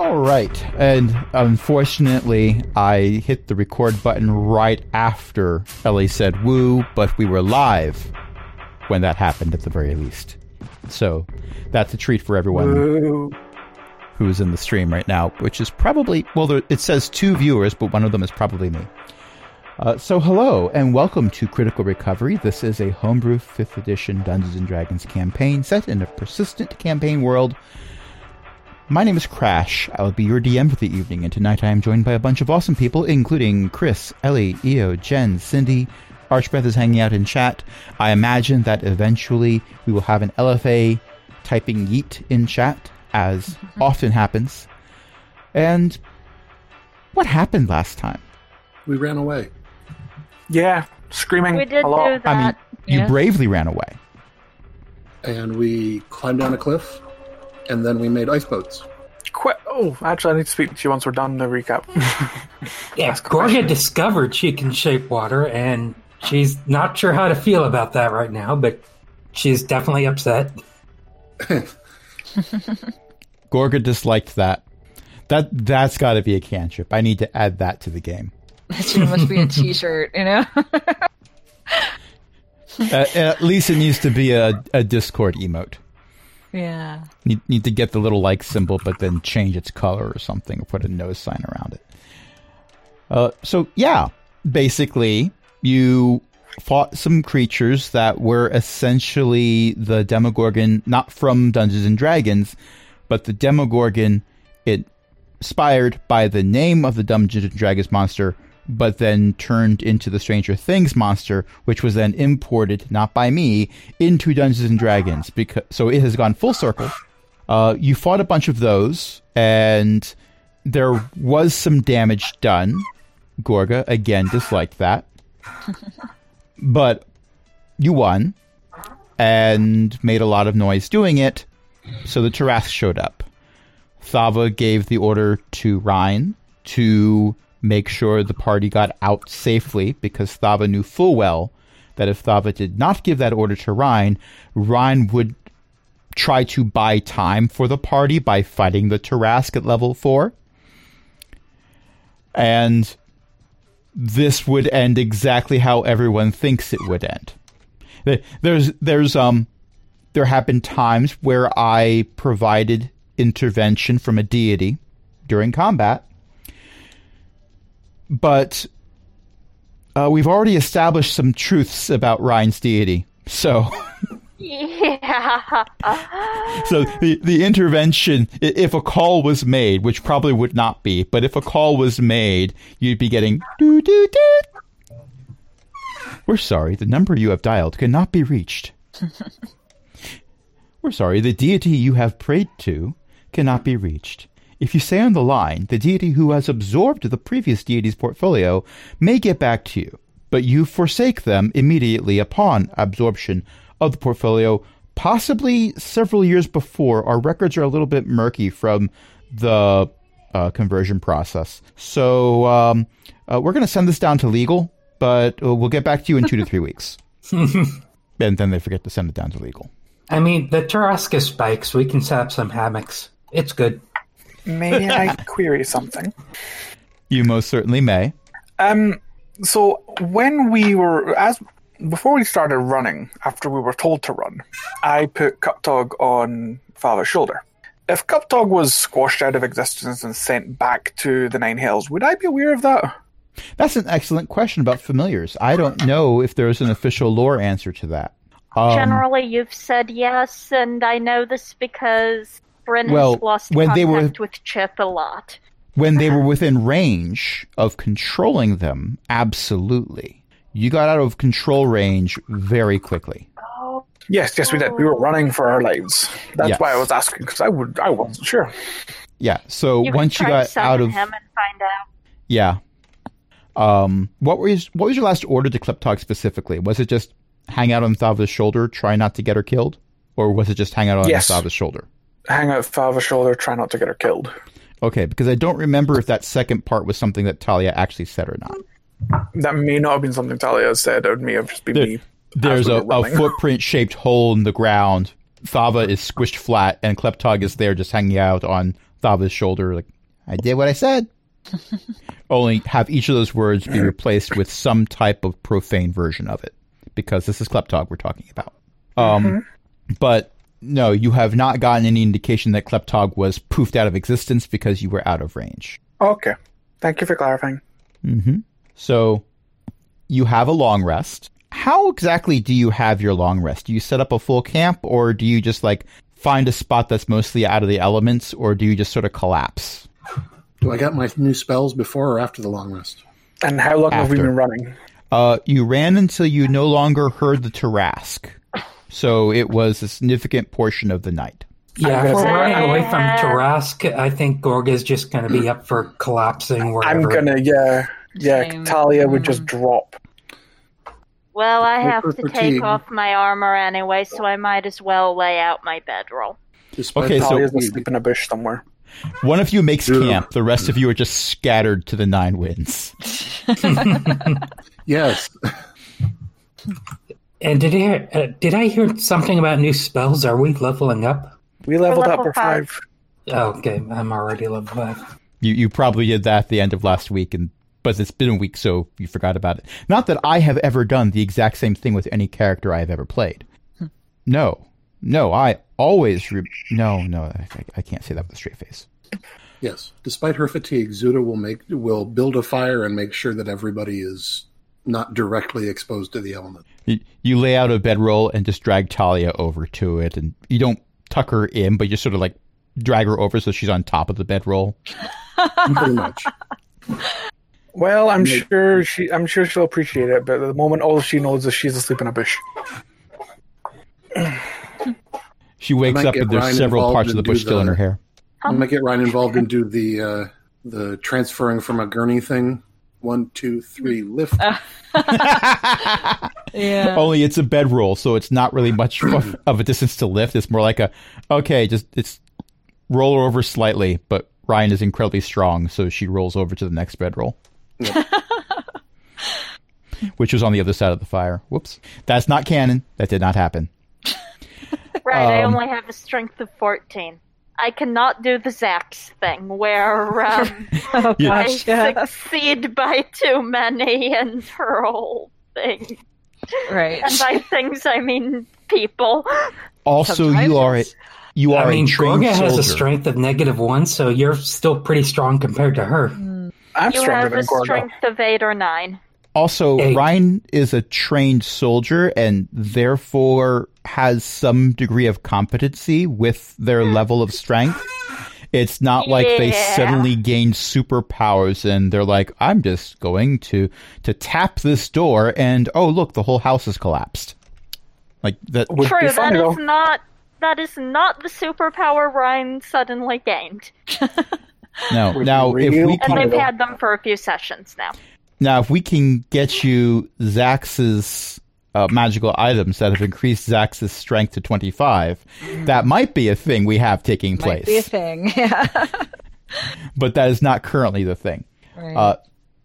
All right. And unfortunately, I hit the record button right after Ellie said woo, but we were live when that happened at the very least. So that's a treat for everyone Woo. who's in the stream right now, which is probably, well, there, it says two viewers, but one of them is probably me. Uh, so hello and welcome to Critical Recovery. This is a homebrew 5th edition Dungeons and Dragons campaign set in a persistent campaign world. My name is Crash. I will be your DM for the evening, and tonight I am joined by a bunch of awesome people, including Chris, Ellie, Eo, Jen, Cindy. Archbeth is hanging out in chat. I imagine that eventually we will have an LFA typing yeet in chat, as often happens. And what happened last time? We ran away. Yeah, screaming We did a lot. do that. I mean, you yeah. bravely ran away. And we climbed down a cliff, and then we made ice boats. Qu- oh, actually, I need to speak to you once we're done the recap. Yeah, Gorga discovered she can shape water, and she's not sure how to feel about that right now, but she's definitely upset. Gorga disliked that. That that's got to be a cantrip. I need to add that to the game. That should must be a T-shirt, you know. Uh, at least it needs to be a, a Discord emote. Yeah. Need, need to get the little like symbol, but then change its color or something, or put a nose sign around it. Uh, so yeah, basically, you fought some creatures that were essentially the Demogorgon, not from Dungeons and Dragons, but the Demogorgon inspired by the name of the Dungeons and Dragons monster, but then turned into the Stranger Things monster, which was then imported, not by me, into Dungeons and Dragons. Because so it has gone full circle. Uh, you fought a bunch of those, and there was some damage done. Gorga again disliked that, but you won and made a lot of noise doing it. So the Tarrasque showed up. Thava gave the order to Ryan to make sure the party got out safely because Thava knew full well that if Thava did not give that order to Ryan, Ryan would try to buy time for the party by fighting the Tarrasque at level 4. And this would end exactly how everyone thinks it would end. There- There's there's um there have been times where I provided intervention from a deity during combat, but uh, we've already established some truths about Ryan's deity. So, Yeah. so the the intervention, if a call was made, which probably would not be, but if a call was made, you'd be getting doo doo doo. We're sorry, the number you have dialed cannot be reached. We're sorry, the deity you have prayed to cannot be reached. If you stay on the line, the deity who has absorbed the previous deity's portfolio may get back to you, but you forsake them immediately upon absorption of the portfolio, possibly several years before. Our records are a little bit murky from the uh, conversion process. So um, uh, we're going to send this down to legal, but we'll get back to you in two to three weeks. and then they forget to send it down to legal. I mean, the Tarasca spikes, we can set up some hammocks. It's good. May I query something? You most certainly may. Um, so when we were as before we started running, after we were told to run, I put Kleptog on Thava's shoulder. If Kleptog was squashed out of existence and sent back to the Nine Hells, would I be aware of that? That's an excellent question about familiars. I don't know if there's an official lore answer to that. Um, Generally, you've said yes, and I know this because Bryn Well, has lost when contact they were- with Chip a lot. when they were within range of controlling them, absolutely. You got out of control range very quickly. Oh, Yes, yes, we did. We were running for our lives. That's Yes. why I was asking because I would, I wasn't sure. Yeah. So you once you got out of him and find out. yeah. Um, what was what was your last order to Kleptog specifically? Was it just hang out on Thava's shoulder, try not to get her killed, or was it just hang out on Yes. Thava's shoulder? Hang out Thava's shoulder, try not to get her killed. Okay, because I don't remember if that second part was something that Talia actually said or not. That may not have been something Talia said. It may have just been There- me. There's a, a footprint shaped hole in the ground Thava is squished flat, and Kleptog is there just hanging out on Thava's shoulder, like, I did what I said. Only have each of those words be replaced with some type of profane version of it, because this is Kleptog we're talking about. Um, But no, you have not gotten any indication that Kleptog was poofed out of existence because you were out of range. Okay. Thank you for clarifying. So you have a long rest. How exactly do you have your long rest? Do you set up a full camp or do you just like find a spot that's mostly out of the elements or do you just sort of collapse? Do I get my new spells before or after the long rest? And how long have we been running? Uh, you ran until you no longer heard the Tarrasque. So it was a significant portion of the night. Yeah, if we're running away from uh, Tarrasque, I think Gorga's just going to be up for collapsing wherever. I'm gonna, yeah, yeah. Same. Talia would mm. just drop. Well, I have to fatigue. take off my armor anyway, so I might as well lay out my bedroll. Despite Okay, the so- Talia's fatigue. asleep in a bush somewhere. One of you makes Ew. camp. The rest of you are just scattered to the nine winds. yes, And did I hear, uh, did I hear something about new spells? Are we leveling up? We leveled up. level We're five. five. Oh, okay, I'm already level five. You you probably did that at the end of last week, and but it's been a week, so you forgot about it. Not that I have ever done the exact same thing with any character I have ever played. No, no, I always re- no, no. I, I can't say that with a straight face. yes. Despite her fatigue, Zuda will make will build a fire and make sure that everybody is not directly exposed to the element. You, you lay out a bedroll and just drag Talia over to it, and you don't tuck her in, but you just sort of like drag her over so she's on top of the bedroll. Pretty much. Well, I'm Yeah. sure she. I'm sure she'll appreciate it. But at the moment, all she knows is she's asleep in a bush. She wakes up and there's Ryan several parts of the and do bush still in her hair. I'm gonna get Ryan involved and do the uh, the transferring from a gurney thing. One, two, three, lift. Yeah. Only it's a bedroll, so it's not really much of, of a distance to lift. It's more like a okay, just it's roll her over slightly, but Ryan is incredibly strong, so she rolls over to the next bedroll. Which was on the other side of the fire. Whoops. That's not canon. That did not happen. Right, I Um, only have a strength of 14. I cannot do the Zax thing, where um, Oh Yeah. I gosh. Yeah. succeed by too many and hurl things. Right. And by things, I mean people. Also, Sometimes you are a, it's- you are I mean, a trained Gorga soldier. has a strength of negative one, so you're still pretty strong compared to her. I'm You stronger have than a Gorga. strength of 8 or 9. Also, Hey. Ryan is a trained soldier and therefore has some degree of competency with their level of strength. It's not like they suddenly gain superpowers and they're like, I'm just going to to tap this door and oh look, the whole house has collapsed. Like that Would True, be that funny is though. not that is not the superpower Ryan suddenly gained. no. Would Now if we And can funny. they've had them for a few sessions now. Now, if we can get you Zax's uh, magical items that have increased Zax's strength to 25, that might be a thing we have taking Mm. Might be a place. thing. Yeah. But that is not currently the thing. Right. Uh,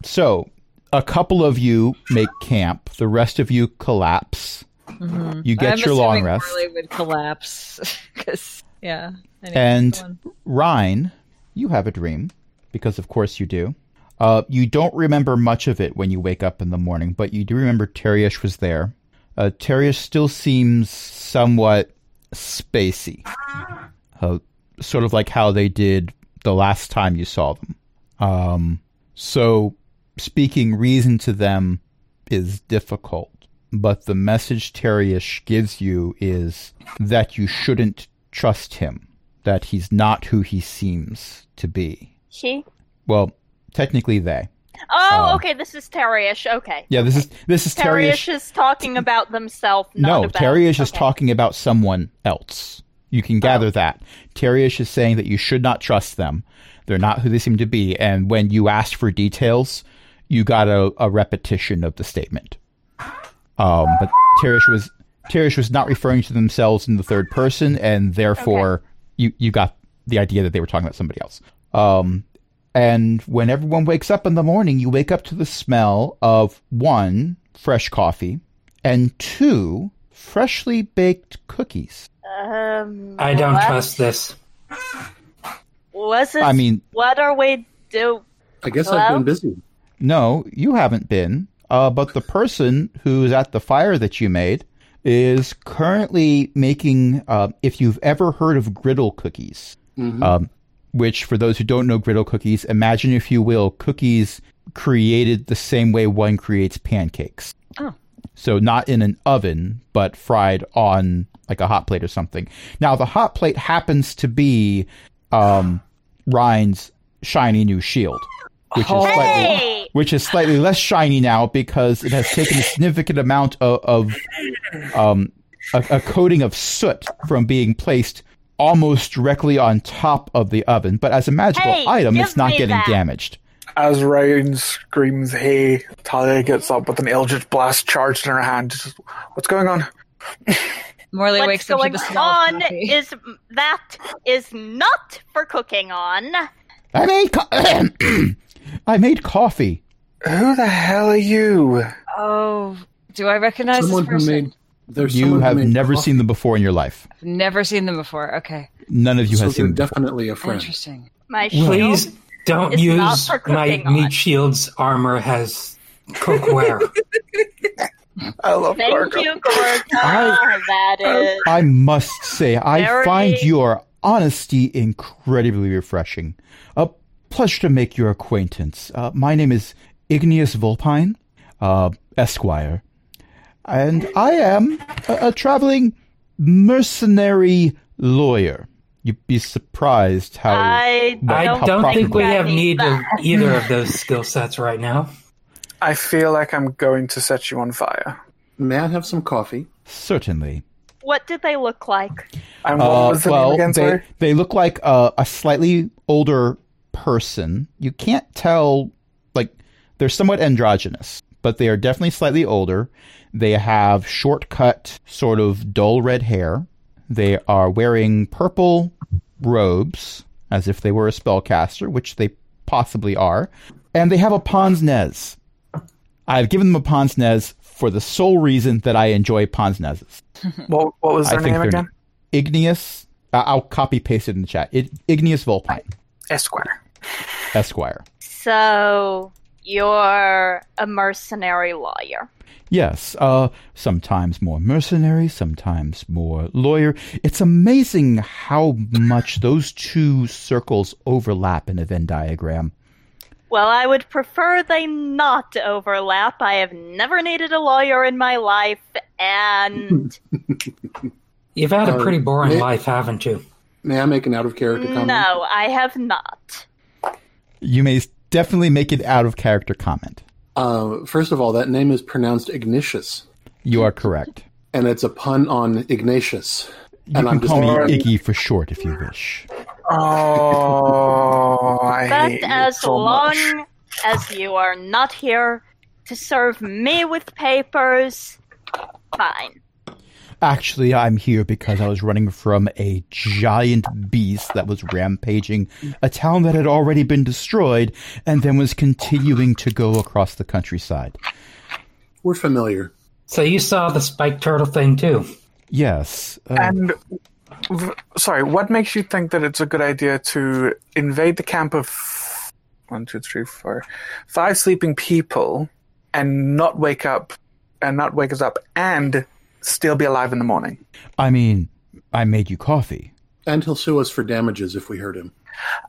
so, a couple of you make camp, the rest of you collapse. You get I'm your long rest. Morley would collapse because yeah. Anyway, And. Ryan, you have a dream, because of course you do. Uh, you don't remember much of it when you wake up in the morning, but you do remember Teriush was there. Uh, Teriush still seems somewhat spacey, uh, sort of like how they did the last time you saw them. Um, so speaking reason to them is difficult, but the message Teriush gives you is that you shouldn't trust him, that he's not who he seems to be. He? Well, technically they. Oh, Um, okay, this is Teriush. Okay. Yeah, this is this is Terriish Teriush. is talking about themselves. No, about, is okay. talking about someone else. You can gather that. Teriush is saying that you should not trust them. They're not who they seem to be. And when you asked for details, you got a, a repetition of the statement. Um, but Teriush was Teriush was not referring to themselves in the third person, and therefore you you got the idea that they were talking about somebody else. Um, and when everyone wakes up in the morning, you wake up to the smell of one fresh coffee and two freshly baked cookies. Um, I don't what? trust this. Was this? I mean, what are we doing? I guess Hello? I've been busy. no, you haven't been. Uh, but the person who's at the fire that you made is currently making, uh, if you've ever heard of griddle cookies, um, which for those who don't know griddle cookies, imagine, if you will, cookies created the same way one creates pancakes. Oh. So not in an oven, but fried on like a hot plate or something. Now the hot plate happens to be um, Ryan's shiny new shield, which is slightly Hey! which is slightly less shiny now because it has taken a significant amount of, of um, a, a coating of soot from being placed almost directly on top of the oven. But as a magical Hey, item, it's not getting that. damaged. As Ryan screams, "Hey!" Talia gets up with an eldritch blast charged in her hand. What's going on? Morley What's wakes up to going the smell on coffee. is that is not for cooking on. I made co- I made coffee. Who the hell are you? Oh, do I recognize Someone this who made. There's You have never coffee, seen them before in your life. I've never seen them before. Okay, None of you So have seen them. definitely a friend. interesting. My shield. Please don't It's not use for my on. meat shield's armor as cookware. I love Thank Gorga. you, Gorga. That is. I must say, I Very- find your honesty incredibly refreshing. A pleasure to make your acquaintance. Uh, my name is Igneous Vulpine, uh, Esquire, and I am a, a traveling mercenary lawyer. You'd be surprised how. I Well, I how don't think we have need of either of those skill sets right now. I feel like I'm going to set you on fire. May I have some coffee? Certainly. What did they look like? And what Uh, well, again? they, they look like uh, a slightly older person. You can't tell, like, they're somewhat androgynous, but they are definitely slightly older. They have short cut, sort of dull red hair. They are wearing purple robes, as if they were a spellcaster, which they possibly are. And they have a pince-nez. I've given them a pince-nez for the sole reason that I enjoy pince-nezes. What, what was I their think name they're again? Igneous. Uh, I'll copy paste it in the chat. It, Igneous Vulpine, Esquire. Esquire. So you're a mercenary lawyer. Yes, uh, sometimes more mercenary, sometimes more lawyer. It's amazing how much those two circles overlap in a Venn diagram. Well, I would prefer they not overlap. I have never needed a lawyer in my life, and You've had a Uh, pretty boring may- life, haven't you? May I make an out of character comment? no, I have not. You may s- definitely make it out of character comment. Uh, first of all, that name is pronounced Ignatius, You are correct. and it's a pun on Ignatius. You and can I'm just call me Alright. Iggy for short if you wish. Oh, I But hate you as so long much. as you are not here to serve me with papers, fine. Actually, I'm here because I was running from a giant beast that was rampaging a town that had already been destroyed and then was continuing to go across the countryside. We're familiar. So you saw the spiked turtle thing too. Yes. Uh, And v- sorry, what makes you think that it's a good idea to invade the camp of one, two, three, four, five sleeping people and not wake up and not wake us up and still be alive in the morning? I mean, I made you coffee. And he'll sue us for damages if we hurt him.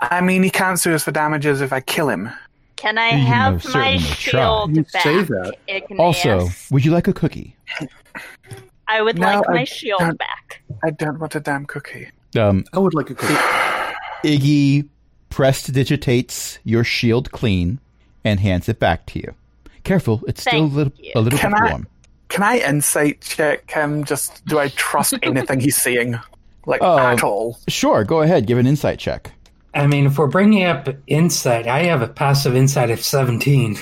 I mean, he can't sue us for damages if I kill him. Can I You have most my certainly try. shield back? say that. Igneous? Also, would you like a cookie? I would No, like I my shield back. I don't want a damn cookie. Um, I would like a cookie. Iggy prestidigitates your shield clean and hands it back to you. Careful, it's still a little, a little bit I- warm. Can I insight check him? Just do I trust anything he's seeing? Like Oh. at all? Sure, go ahead, give an insight check. I mean, if we're bringing up insight, I have a passive insight of 17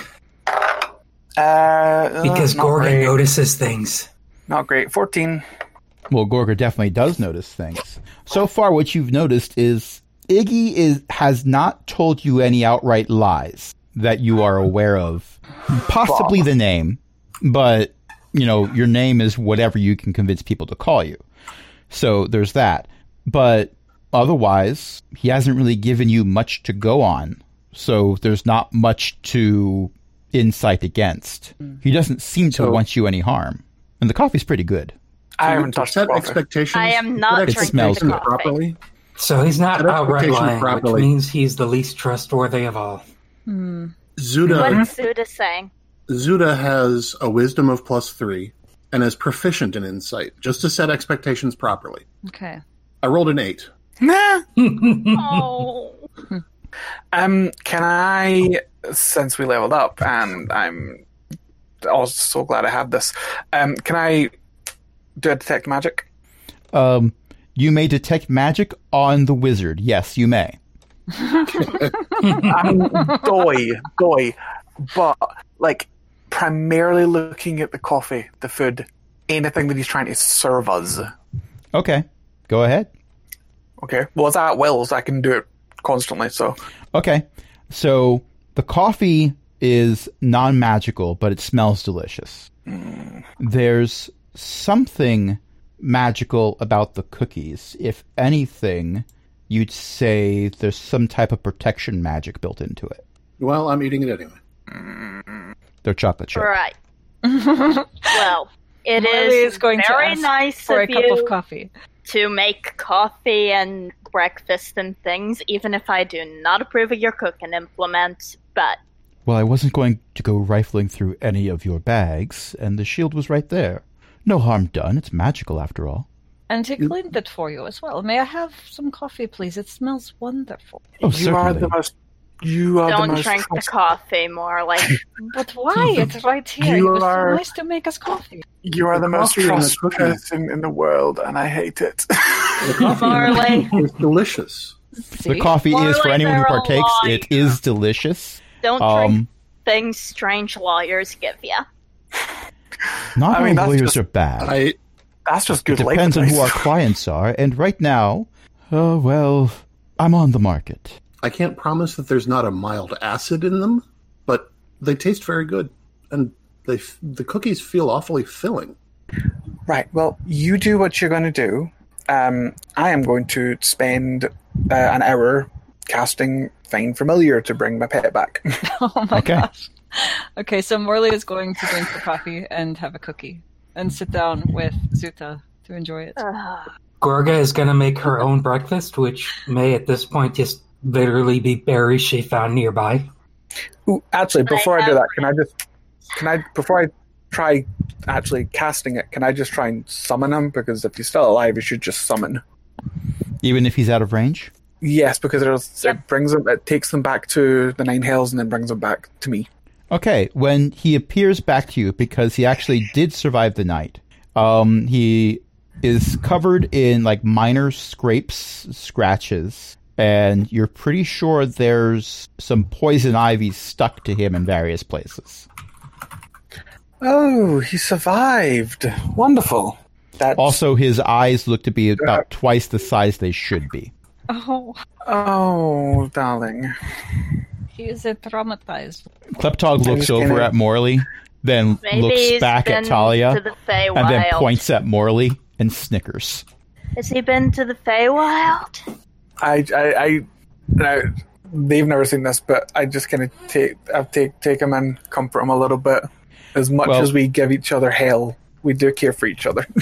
Uh, because not Gorga great. notices things. Not great. Fourteen. Well, Gorga definitely does notice things. So far, what you've noticed is Iggy is has not told you any outright lies that you are aware of. Possibly the name, but you know your name is whatever you can convince people to call you. So there's that. But otherwise, he hasn't really given you much to go on. So there's not much to insight against. Mm. He doesn't seem to So- want you any harm. And the coffee's pretty good. I haven't touched the set coffee. expectations. I am not set drinking the coffee. properly. So he's not Set outright expectations lying, properly. which means he's the least trustworthy of all. Hmm. Zuda, What's Zuda saying? Zuda has a wisdom of plus three and is proficient in insight. Just to set expectations properly. Okay. I rolled an eight. Nah. Oh. Um, can I, since we leveled up, and I'm also so glad I have this, um, can I do a detect magic? Um, you may detect magic on the wizard. Yes, you may. I'm doy, doy, but like primarily looking at the coffee, the food, anything that he's trying to serve us. Okay. Go ahead. Okay, well, it's at Will's. I can do it constantly. So Okay. So the coffee is non magical, but it smells delicious. Mm. There's something magical about the cookies. If anything, you'd say there's some type of protection magic built into it. Well, I'm eating it anyway. Mm. They're chocolate chip. Right. well, it Molly is is going to very ask nice For a cup you of coffee. to make coffee and breakfast and things, even if I do not approve of your cooking implements. But Well, I wasn't going to go rifling through any of your bags, and the shield was right there. No harm done. It's magical after all. And he cleaned it for you as well. May I have some coffee, please? It smells wonderful. Oh, you are certainly. the most. You are don't most. drink the coffee more like But why? It's right here. You he was are- so nice to make us coffee. you are the, The most coffee and the trusted cookies. person in the world, and I hate it. The coffee is delicious. the See? coffee is, for anyone who partakes, it is delicious. don't drink Um, things strange lawyers give you. not I all mean, that's lawyers just- are bad. I That's just It good life depends on who our clients are, and right now, oh well, I'm on the market. I can't promise that there's not a mild acid in them, but they taste very good, and they f- the cookies feel awfully filling. Right. Well, you do what you're going to do. Um, I am going to spend uh, an hour casting Find Familiar to bring my pet back. Oh my Okay. gosh. Okay, so Morley is going to drink the coffee and have a cookie and sit down with Zuda to enjoy it. Gorga is going to make her own breakfast, which may at this point just literally be berries she found nearby. Ooh, actually, before I, do that, can I just can I before I try actually casting it? Can I just try and summon him? Because if he's still alive, he should just summon. Even if he's out of range? Yes, because it'll, it brings him, it takes them back to the Nine Hells and then brings them back to me. Okay, when he appears back to you, because he actually did survive the night, um, he is covered in like minor scrapes, scratches, and you're pretty sure there's some poison ivy stuck to him in various places. Oh, he survived! Wonderful. That's Also, his eyes look to be about twice the size they should be. Oh, oh, darling. he is traumatized. Kleptog looks over gonna- at Morley, then Maybe looks back at Talia, the and then points at Morley and snickers. Has he been to the Feywild? I, I, I, now, they've never seen this, but I just kind of take, I take, take him and comfort them a little bit. As much Well- as we give each other hell, we do care for each other.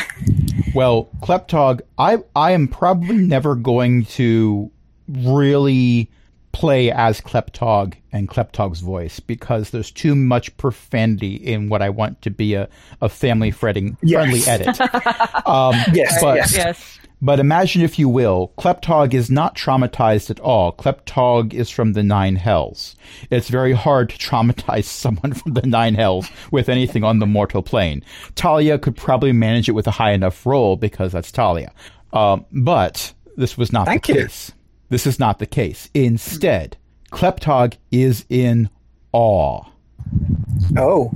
Well, Kleptog, I I am probably never going to really play as Kleptog and Kleptog's voice because there's too much profanity in what I want to be a, a family friendly friendly Yes. edit. Um, yes, but yes. Yes. But imagine if you will, Kleptog is not traumatized at all. Kleptog is from the Nine Hells. It's very hard to traumatize someone from the Nine Hells with anything on the mortal plane. Talia could probably manage it with a high enough roll because that's Talia. Um, but this was not Thank the you. case. This is not the case. Instead, Kleptog is in awe. Oh,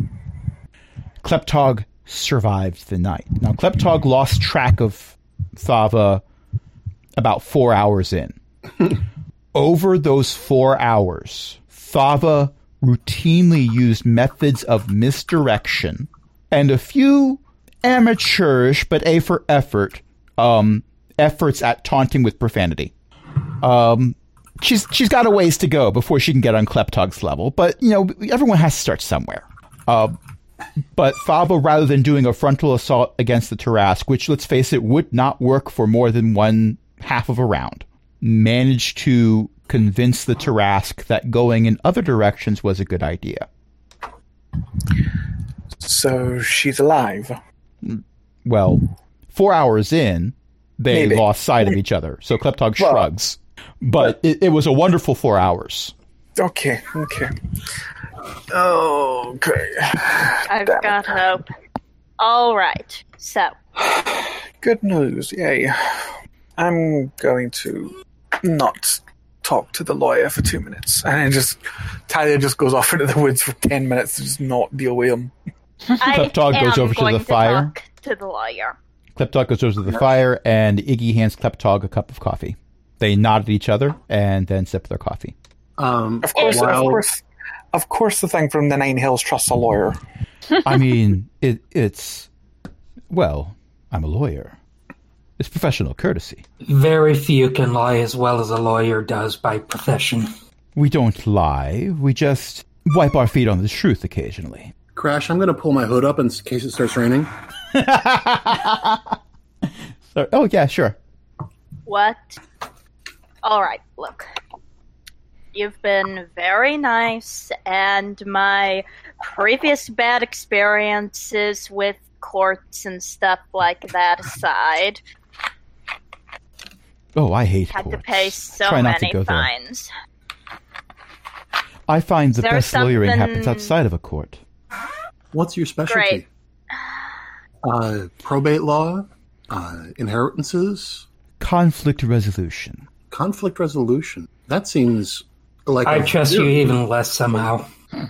Kleptog survived the night. Now, Kleptog lost track of Thava about four hours in. Over those four hours, Thava routinely used methods of misdirection and a few amateurish but A for effort um, efforts at taunting with profanity. Um, she's she's got a ways to go before she can get on Kleptog's level, but you know everyone has to start somewhere. Uh, but Thava, rather than doing a frontal assault against the Tarrasque, which let's face it would not work for more than one half of a round, managed to convince the Tarrasque that going in other directions was a good idea. So she's alive. Well, four hours in, they Maybe. lost sight of each other. So Kleptog Well- shrugs. But it, it was a wonderful four hours. Okay, okay. Okay. I've Damn it. got hope. All right. So, Good news, yay. I'm going to not talk to the lawyer for two minutes. And then just, Talia just goes off into the woods for ten minutes to just not deal with him. I Kleptog goes over to going the fire. talk to the lawyer. Kleptog goes over to the fire, and Iggy hands Kleptog a cup of coffee. They nod at each other and then sip their coffee. Um, Of course, while, of course, of course, the thing from the Nine Hells trusts a lawyer. I mean, it, it's well, I'm a lawyer. It's professional courtesy. Very few can lie as well as a lawyer does by profession. We don't lie. We just wipe our feet on the truth occasionally. Crash, I'm going to pull my hood up in case it starts raining. So, oh yeah, sure. What? All right, look. You've been very nice, and my previous bad experiences with courts and stuff like that aside, Oh, I hate had to pay so Try not to many go there. fines. I find the there best lawyering happens outside of a court. What's your specialty? Great. Uh, probate law, uh, inheritances, Conflict resolution. conflict resolution. That seems like I a trust you even less somehow.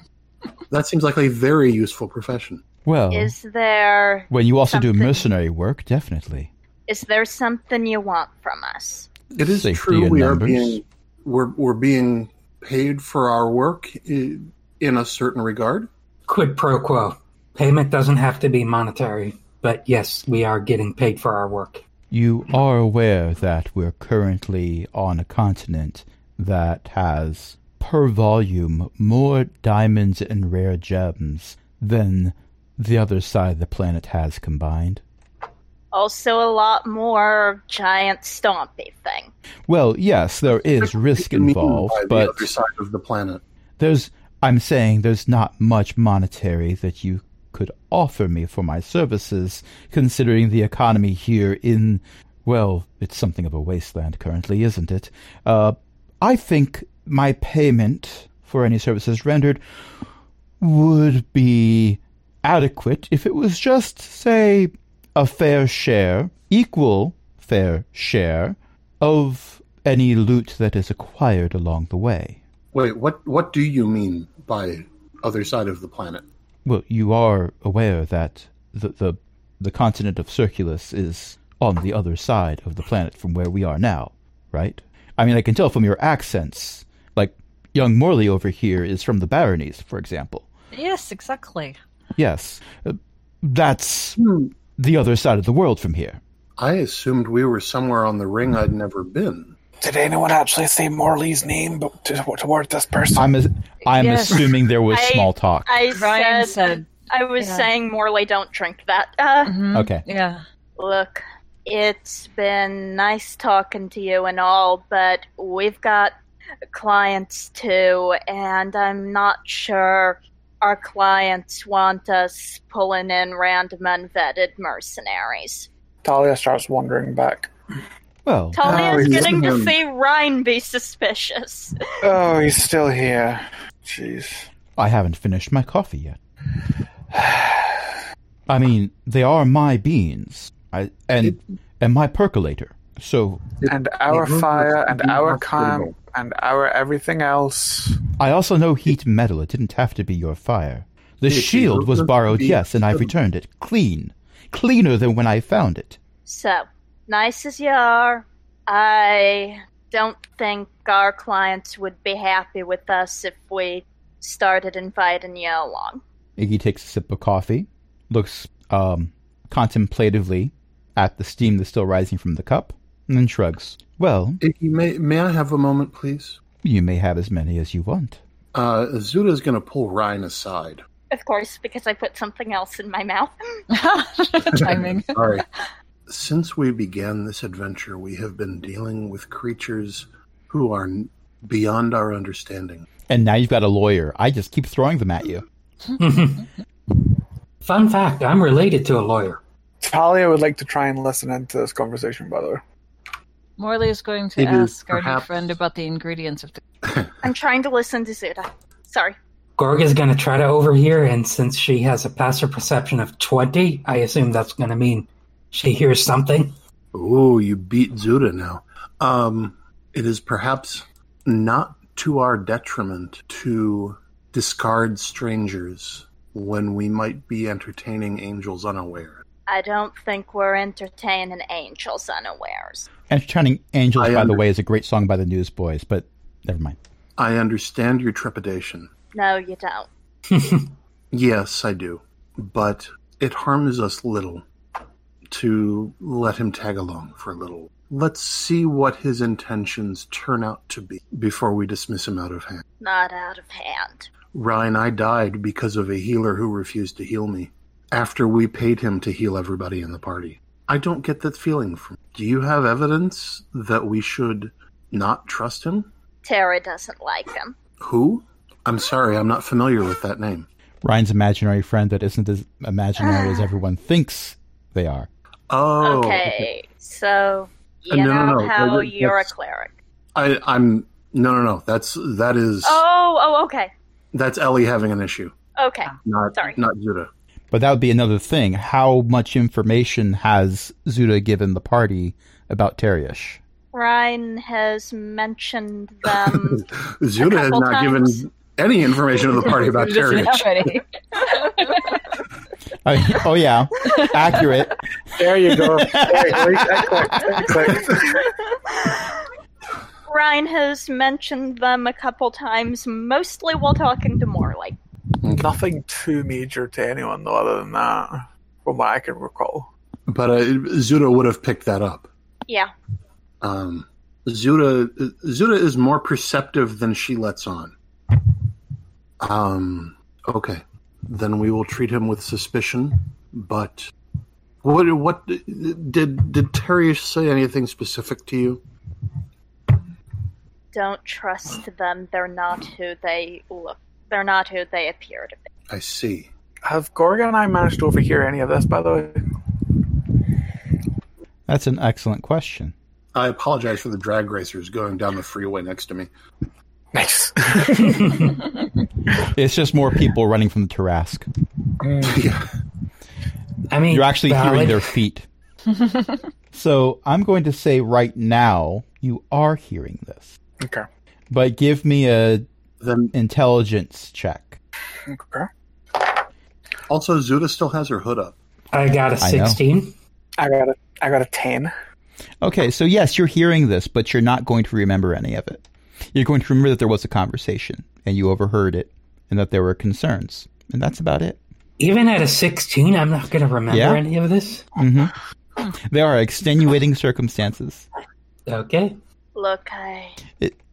That seems like a very useful profession. Well, Is there when you also do mercenary work, definitely. is there something you want from us? It is Safety true we numbers. are being we're we're being paid for our work in a certain regard. Quid pro quo. Payment doesn't have to be monetary, but yes, we are getting paid for our work. You are aware that we're currently on a continent that has, per volume, more diamonds and rare gems than the other side of the planet has combined. Also, a lot more giant stompy thing. Well, yes, there is risk What do you mean involved, but the other side of the planet. there's I'm saying there's not much monetary that you could offer me for my services, considering the economy here in well, it's something of a wasteland currently, isn't it? Uh, I think my payment for any services rendered would be adequate if it was just, say, a fair share, equal fair share, of any loot that is acquired along the way. Wait, what what do you mean by other side of the planet? Well, you are aware that the, the the continent of Circulus is on the other side of the planet from where we are now, right? I mean, I can tell from your accents. Like, young Morley over here is from the Baronies, for example. Yes, exactly. Yes, uh, that's the other side of the world from here. I assumed we were somewhere on the ring I'd never been. Did anyone actually say Morley's name but to, toward this person? I'm as, I'm Yes. assuming there was I- small talk. I Ryan said, said, I was yeah. saying Morley, don't drink that. Uh, mhm, Okay. Yeah. Look, it's been nice talking to you and all, but we've got clients too, and I'm not sure our clients want us pulling in random unvetted mercenaries. Talia starts wandering back. Well, Talia's oh, he's getting to see Ryan be suspicious. Oh, he's still here. Jeez. I haven't finished my coffee yet. I mean, they are my beans, I, and and my percolator. So And our fire and our hospital. camp and our everything else. I also know heat metal. It didn't have to be your fire. The It shield was was borrowed, the- yes, and I've returned it clean, cleaner than when I found it. So, nice as you are, I don't think our clients would be happy with us if we started inviting you along. Iggy takes a sip of coffee, looks um, contemplatively at the steam that's still rising from the cup, and then shrugs. Well, Iggy, may, may I have a moment, please? you may have as many as you want. Uh, Zuda's going to pull Ryan aside. Of course, because I put something else in my mouth. Timing. Sorry. Since we began this adventure, we have been dealing with creatures who are beyond our understanding. And now you've got a lawyer. I just keep throwing them at you. Fun fact: I'm related to a lawyer. Talia would like to try and listen into this conversation, by the way. Morley is going to It is ask our new friend about the ingredients of the. I'm trying to listen to Zuda. Sorry. Gorga's going to try to overhear, and since she has a passive perception of 20, I assume that's going to mean she hears something. Ooh, you beat Zuda now. Um, it is perhaps not to our detriment to discard strangers when we might be entertaining angels unaware. I don't think we're entertaining angels unawares. Entertaining Angels, I by the way, is a great song by the Newsboys, but never mind. I understand your trepidation. No, you don't. Yes, I do. But it harms us little to let him tag along for a little. Let's see what his intentions turn out to be before we dismiss him out of hand. Not out of hand. Ryan, I died because of a healer who refused to heal me after we paid him to heal everybody in the party. I don't get that feeling from. Do you have evidence that we should not trust him? Tara doesn't like him. Who? I'm sorry, I'm not familiar with that name. Ryan's imaginary friend that isn't as imaginary as everyone thinks they are. Oh, okay, so you Uh, no, no, know no, how that- you're a that's- cleric. I, I'm no, no, no. That's that is Oh, oh, okay, that's Ellie having an issue, okay. not Sorry. not Judah. But that would be another thing. How much information has Zuda given the party about Teriush? Ryan has mentioned them. Zuda has not times. given any information to the party about Doesn't Terry. have any. I- oh yeah, accurate. There you go. There you go. Excellent. Excellent. Ryan has mentioned them a couple times, mostly while talking to Morley. Nothing too major to anyone, though, other than that, from what I can recall. But uh, Zuda would have picked that up. Yeah, Um, Zuda Zuda is more perceptive than she lets on. Um, okay, then we will treat him with suspicion. But what what did did Terry say anything specific to you? don't trust them. They're not who they look. They're not who they appear to be. I see. Have Gorga and I managed to overhear any of this, by the way? That's an excellent question. I apologize for the drag racers going down the freeway next to me. Nice. It's just more people running from the Tarrasque. Mm. yeah. I mean, You're actually hearing their feet. so I'm going to say right now you are hearing this, okay. but give me a Then intelligence check. Okay. also Zuda still has her hood up. I got a 16. I got a, I got a 10. Okay, so yes, you're hearing this, but you're not going to remember any of it. You're going to remember that there was a conversation and you overheard it and that there were concerns. And that's about it. Even at a 16, I'm not going to remember Yeah. any of this. hmm There are extenuating circumstances. Okay. Look, I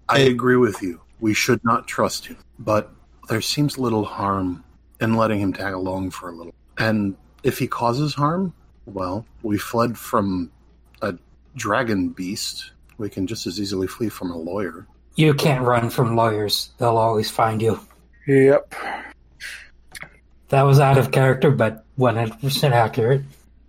I agree with you. We should not trust him, but there seems little harm in letting him tag along for a little. And if he causes harm, well, we fled from a dragon beast. We can just as easily flee from a lawyer. You can't run from lawyers. They'll always find you. Yep. That was out of character, but 100% accurate.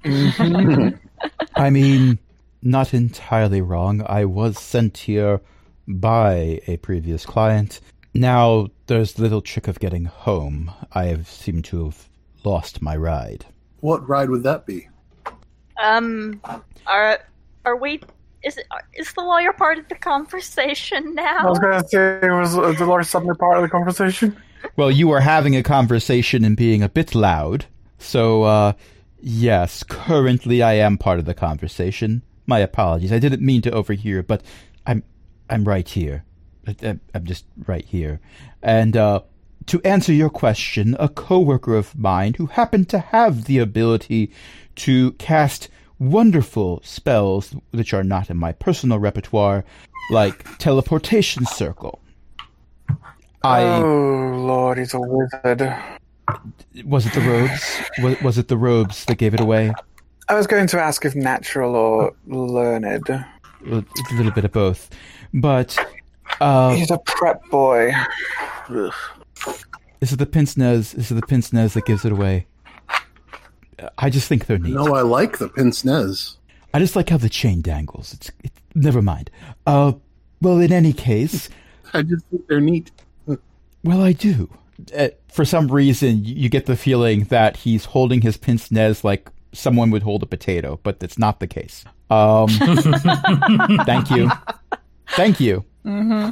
Mm-hmm. I mean, not entirely wrong. I was sent here by a previous client. Now, there's little trick of getting home. I have seemed to have lost my ride. What ride would that be? um are are we is it, is the lawyer part of the conversation now? I was going to say, was uh, Dolores suddenly part of the conversation? Well, you were having a conversation and being a bit loud. So, uh, yes, currently I am part of the conversation. My apologies. I didn't mean to overhear, but I'm, right here. I'm just right here. And, uh, to answer your question, a coworker of mine who happened to have the ability to cast wonderful spells which are not in my personal repertoire, like teleportation circle. I oh Lord, he's a wizard. was it the robes? Was, was it the robes that gave it away? I was going to ask if natural or learned. A little bit of both, but uh, He's a prep boy. This is it the pince nez? This Is it the pince nez that gives it away? I just think they're neat. No, I like the pince nez. I just like how the chain dangles. It's, it's never mind. Uh, well, in any case, I just think they're neat. well, I do. Uh, for some reason, you get the feeling that he's holding his pince nez like someone would hold a potato, but that's not the case. Um, thank you, thank you. Mm-hmm.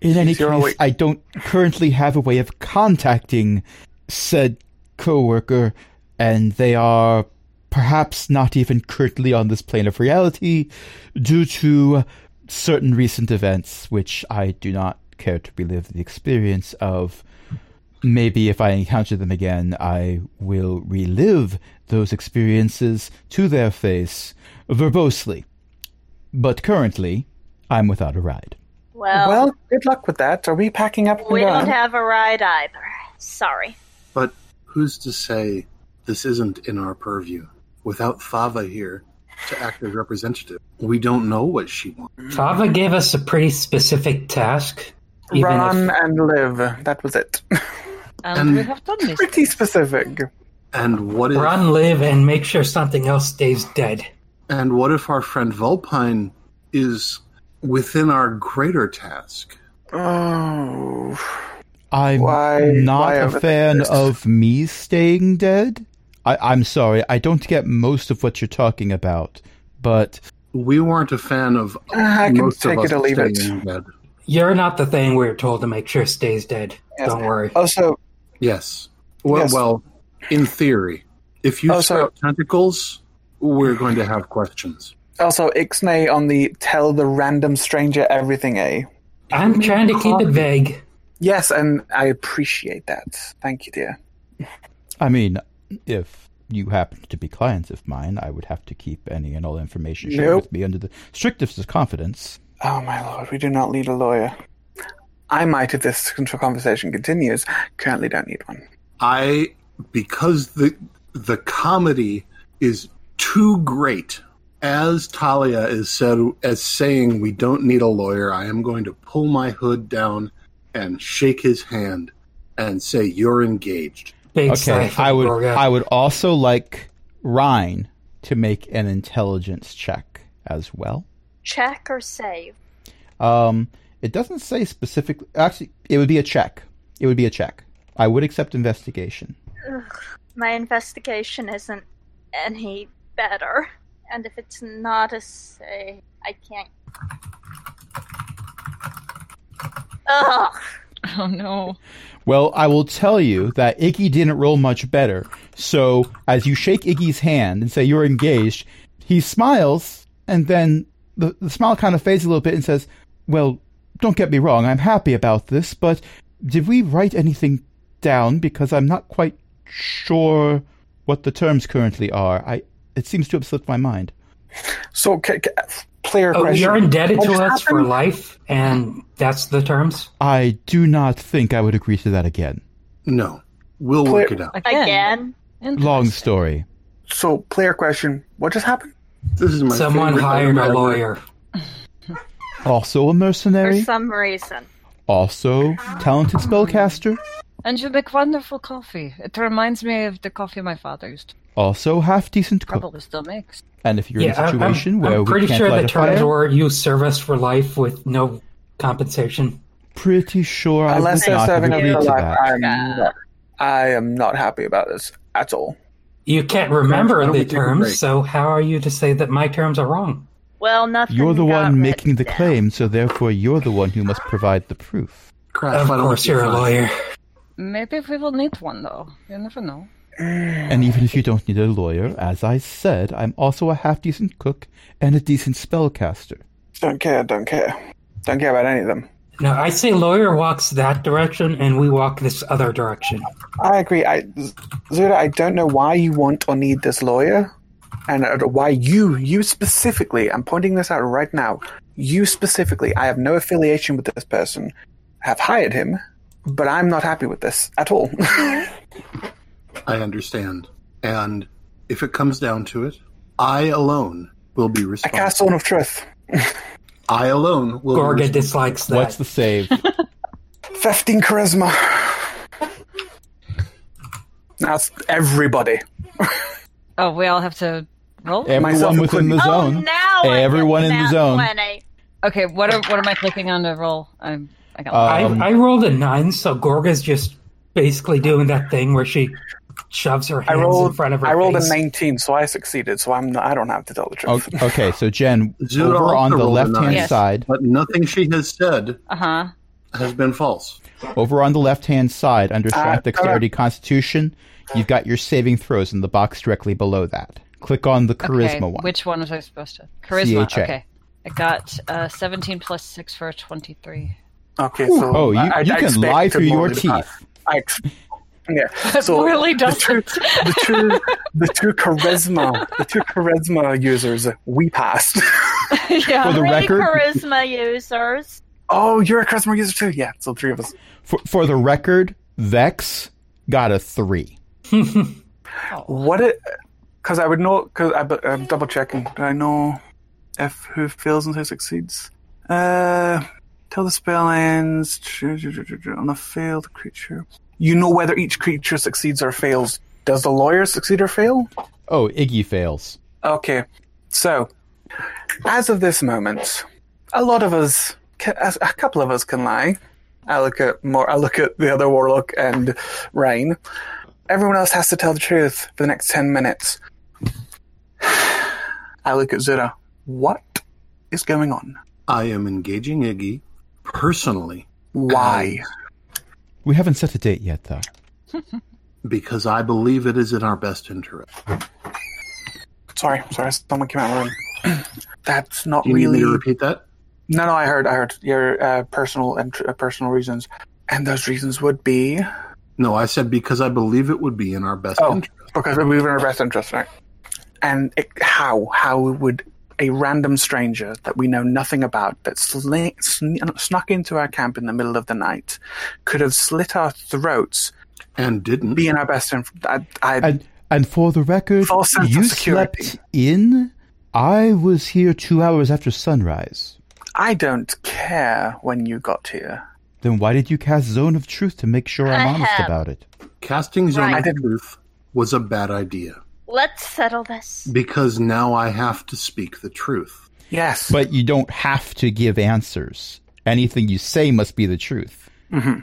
In any case. I don't currently have a way of contacting said coworker, and they are perhaps not even currently on this plane of reality due to certain recent events which I do not care to relive the experience of. Maybe if I encounter them again, I will relive those experiences to their face verbosely. But currently, I'm without a ride. Well, well, good luck with that. Are we packing up and we don't have a ride either. Sorry. But who's to say this isn't in our purview? Without Thava here to act as representative, we don't know what she wants. Thava gave us a pretty specific task. Even Run if, and live. That was it. And, And- we have done this. Pretty specific. And what if run, live, and make sure something else stays dead. and what if our friend Vulpine is within our greater task? Oh. I'm Why- not why a fan of me staying dead. I, I'm sorry, I don't get most of what you're talking about, but We weren't a fan of ah, I can most take of it us or leave it. staying in. You're not the thing we are told to make sure stays dead. Yes. Don't worry. Also, Yes. Well, Yes. well, in theory, if you Oh, so- sprout tentacles, we're going to have questions. Also Ixnay on the tell the random stranger everything A. I'm trying to keep it vague. Yes, and I appreciate that. Thank you, dear. I mean, if you happen to be clients of mine, I would have to keep any and all information shared Nope. with me under the strictest of confidence. Oh my lord, we do not need a lawyer. I might, if this conversation continues, currently don't need one. I because the the comedy is too great. As Talia is said as saying we don't need a lawyer, I am going to pull my hood down and shake his hand and say you're engaged. Big Okay, I would. Gorga. I would also like Ryan to make an intelligence check as well. Check or save? Um, it doesn't say specifically. Actually, it would be a check. It would be a check. I would accept investigation. My investigation isn't any better. And if it's not a say, eh, I can't. Ugh. Oh no. Well, I will tell you that Iggy didn't roll much better. So, as you shake Iggy's hand and say you're engaged, he smiles, and then the, the smile kind of fades a little bit and says, Well, don't get me wrong, I'm happy about this, but did we write anything down? Because I'm not quite sure what the terms currently are. I It seems to have slipped my mind. So, c- c- player Oh, question. you're indebted What to us for life, and that's the terms. I do not think I would agree to that again. No, we'll Play- work it out. Again. Again? Long story. So, player question. What just happened? This is my Someone hired item a lawyer. Also a mercenary? For some reason. Also talented spellcaster. And you make wonderful coffee. It reminds me of the coffee my father used to Also half decent cook. probably still makes. And if you're Yeah, in a I'm- situation I'm, where I'm we pretty can't sure light the a terms fire, were you serve us for life with no compensation. pretty sure I would Unless they're not have serving a agreed real to life, that. I'm not, I am not happy about this at all. You can't remember why the take a break? terms, so how are you to say that my terms are wrong? Well, nothing. You're the one making the written claim, so therefore you're the one who must provide the proof. Crash, Of course, you're a lawyer. Maybe we will need one though. You never know. And even if you don't need a lawyer, as I said, I'm also a half decent cook and a decent spellcaster. Don't care, don't care. Don't care about any of them. No, I say lawyer walks that direction, and we walk this other direction. I agree. I, Zuda, I don't know why you want or need this lawyer, and uh, why you, you specifically, I'm pointing this out right now, you specifically, I have no affiliation with this person, have hired him, but I'm not happy with this at all. I understand. And if it comes down to it, I alone will be I responsible. cast Zone of Truth. I alone will be Gorga responsible. dislikes that. What's the save? 15 charisma. That's everybody. Oh, we all have to roll. Everyone Myself within the zone. Oh, now I Everyone in the zone. 20. Okay, what are, what am I clicking on to roll? I'm I got. Um, I, I rolled a nine, so Gorga's just basically doing that thing where she shoves her I hands in rolled. front of her I rolled a 19, so I succeeded. So I'm. Not, I don't have to tell the truth. Okay, okay, so Jen, Zuda over on the left hand. Yes. side, But nothing she has said Uh huh. has been false. over on the left hand side, under Uh, Strength, Dexterity, Constitution, you've got your saving throws in the box directly below that. Click on the Charisma okay, one. Which one was I supposed to? Charisma. CHA. Okay. I got uh, 17 plus 6 for a 23. Okay, so oh, you, I, I can expect lie through your roll the pass. teeth. I ex- yeah. So really the two, the two, the two charisma, the two charisma users, we passed. yeah. For the Three record- charisma users. oh, you're a charisma user too. Yeah, so three of us. For, for the record, Vex got a three. What it? Because I would know. Because I'm double checking. Do I know if who fails and who succeeds? Uh, till the spell ends on a failed creature. You know whether each creature succeeds or fails. Does the lawyer succeed or fail? Oh, Iggy fails. Okay, so as of this moment, a lot of us, a a couple of us can lie. I look at more. I look at the other warlock and Rain. Everyone else has to tell the truth for the next ten minutes. I look at Zuda. What is going on? I am engaging Iggy personally Why? We haven't set a date yet, though. because I believe it is in our best interest. Sorry, sorry. Someone came out of the room. That's not Do you need really. me to repeat that? No, no. I heard. I heard your uh, personal and uh, personal reasons, and those reasons would be No, I said because I believe it would be in our best Oh. interest. because we were in our best interest, right? And it, how how would a random stranger that we know nothing about that sli- sn- snuck into our camp in the middle of the night could have slit our throats And didn't. be in our best interest? I, I, And and for the record, False sense of you slept in. I was here two hours after sunrise. I don't care when you got here. Then why did you cast Zone of Truth to make sure I'm honest Ahem. about it? Casting Zone Right. of Truth was a bad idea Let's settle this. because now I have to speak the truth. Yes, But you don't have to give answers. Anything you say must be the truth.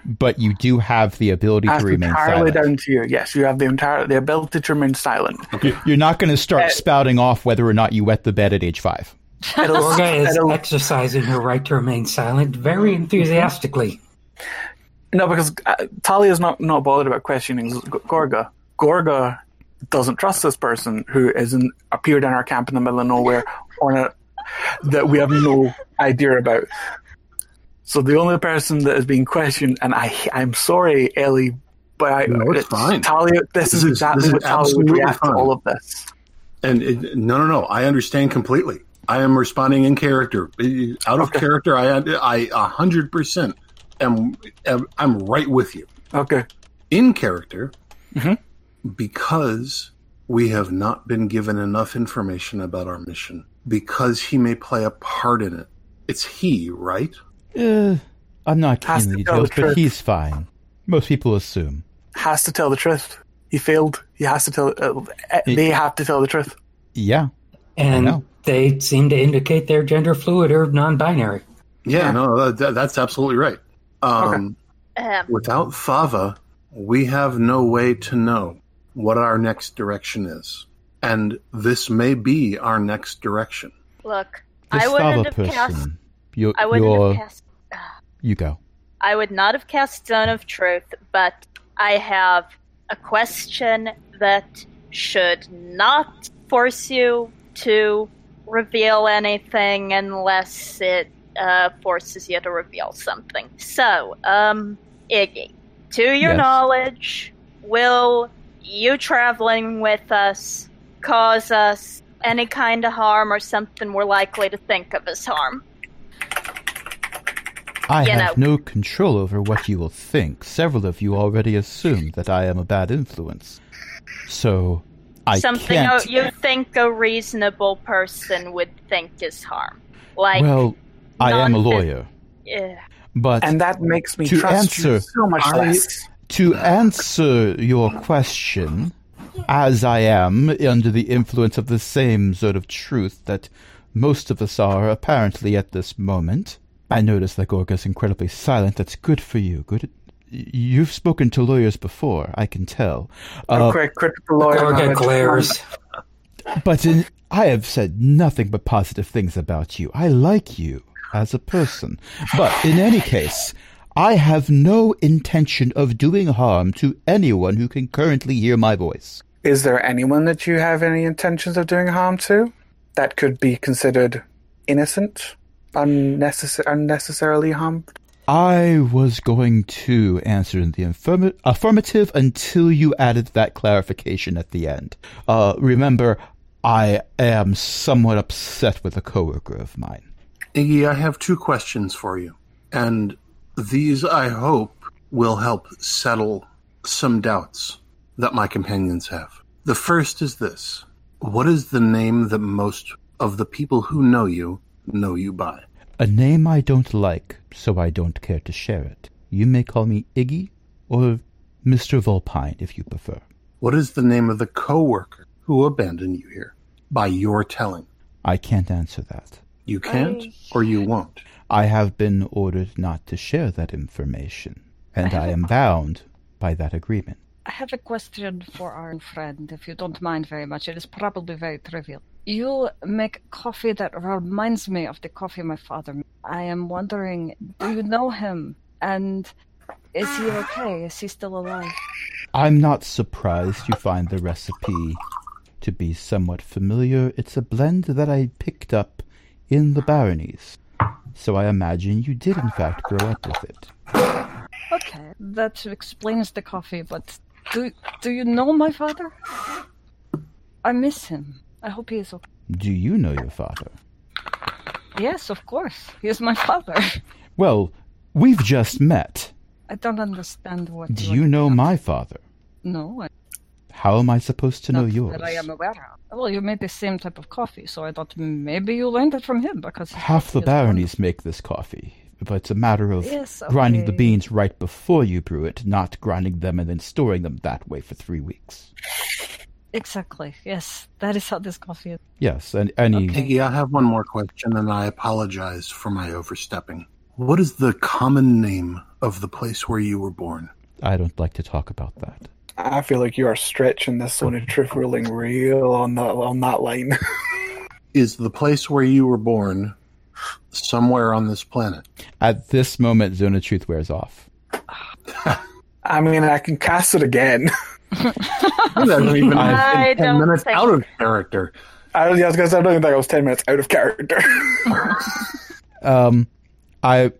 But you do have the ability that's to remain entirely silent. down to you. Yes, you have the entire the ability to remain silent. You're not going to start Uh, spouting off whether or not you wet the bed at age five. It'll, Gorga is it'll- exercising her right to remain silent very enthusiastically. No, because uh, Talia is not, not bothered about questioning Gorga. Gorga doesn't trust this person who isn't appeared in our camp in the middle of nowhere on a that we have no idea about. So the only person that is being questioned, and I I'm sorry, Ellie, but I, No, it's fine. Talia, this, This is is- exactly this is what Talia would absolutely react to all of this. And it, no, no, no. I understand completely. I am responding in character. Out of Okay. character, I I a hundred percent am, am I'm right with you. Okay. In character, Mhm. Because we have not been given enough information about our mission, because he may play a part in it. It's he, right? Uh, I'm not Has keen on details, the but he's fine. Most people assume. Has to tell the truth. He failed. He has to tell. Uh, uh, they have to tell the truth. Yeah. And they seem to indicate they're gender fluid or non binary. Yeah, Yeah. no, that, that's absolutely right. Um, Um, Without Thava, we have no way to know what our next direction is. And this may be our next direction. look, This I wouldn't Thava have cast. person. You, I wouldn't you're, have cast. you go. I would not have cast Zone of Truth, but I have a question that should not force you to reveal anything unless it uh, forces you to reveal something. So, um, Iggy, to your Yes. knowledge, will you traveling with us cause us any kind of harm or something we're likely to think of as harm. I You have know- no control over what you will think. Several of you already assumed that I am a bad influence. So, I something can't. a- you think a reasonable person would think is harm. Like, well, I am a lawyer. eh, But And that makes me To trust you answer, so much I- less. To answer your question, as I am under the influence of the same sort of truth that most of us are apparently at this moment, I notice that Gorga's incredibly silent. That's good for you. Good. You've spoken to lawyers before, I can tell. Uh, quick critical lawyer. Gorga knowledge. glares. But in, I have said nothing but positive things about you. I like you as a person. But in any case, I have no intention of doing harm to anyone who can currently hear my voice. Is there anyone that you have any intentions of doing harm to that could be considered innocent, unnecessar- unnecessarily harmed? I was going to answer in the affirm- affirmative until you added that clarification at the end. Uh, remember, I am somewhat upset with a coworker of mine. Iggy, I have two questions for you. And these, I hope, will help settle some doubts that my companions have. The first is this What is the name that most of the people who know you know you by? A name I don't like, so I don't care to share it. You may call me Iggy or Mr. Volpine if you prefer. What is the name of the coworker who abandoned you here? By your telling. I can't answer that. You can't I- or you won't. I have been ordered not to share that information, and I am bound by that agreement. I have a question for our friend, if you don't mind very much. It is probably very trivial. You make coffee that reminds me of the coffee my father made. I am wondering, do you know him? And is he okay? Is he still alive? I'm not surprised you find the recipe to be somewhat familiar. It's a blend that I picked up in the baronies. So I imagine you did in fact grow up with it. Okay, that explains the coffee, but do do you know my father? I miss him. I hope he is okay. Do you know your father? Yes, of course. He is my father. Well, we've just met. I don't understand what Do you know my father? No, I How am I supposed to know not yours? that I am aware of. Well, you made the same type of coffee, so I thought maybe you learned it from him because Half the coffee is baronies make this coffee, but it's a matter of Yes, grinding the beans right before you brew it, not grinding them and then storing them that way for three weeks. Exactly. Yes, that is how this coffee is. Yes, and any Iggy, I have one more question, and I apologize for my overstepping. What is the common name of the place where you were born? I don't like to talk about that. I feel like you are stretching this one of truth ruling real on that on that line. Is the place where you were born somewhere on this planet? At this moment, Zone of Truth wears off. I mean, I can cast it again. That's even I ten don't minutes think- out of character. I, yeah, I was gonna say I don't even think I was ten minutes out of character. Um, I,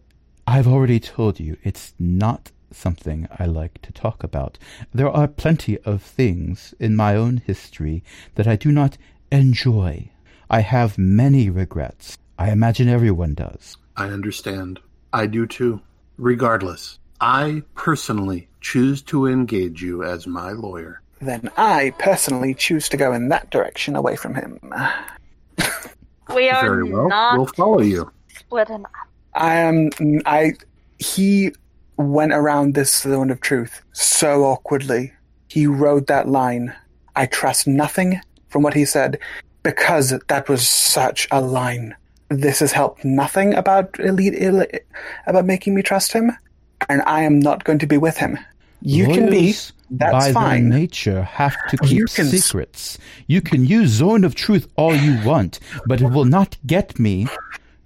I've already told you it's not something I like to talk about. There are plenty of things in my own history that I do not enjoy. I have many regrets. I imagine everyone does. I understand. I do too. Regardless, I personally choose to engage you as my lawyer. then I personally choose to go in that direction away from him. we are Very well. not We'll follow you. splitting up. I am. I. He went around this zone of truth so awkwardly. He rode that line. I trust nothing from what he said because that was such a line. This has helped nothing about elite, elite about making me trust him, and I am not going to be with him. You can be. Lawyers, That's by fine. their nature, have to keep You s- secrets. You can use Zone of Truth all you want, but it will not get me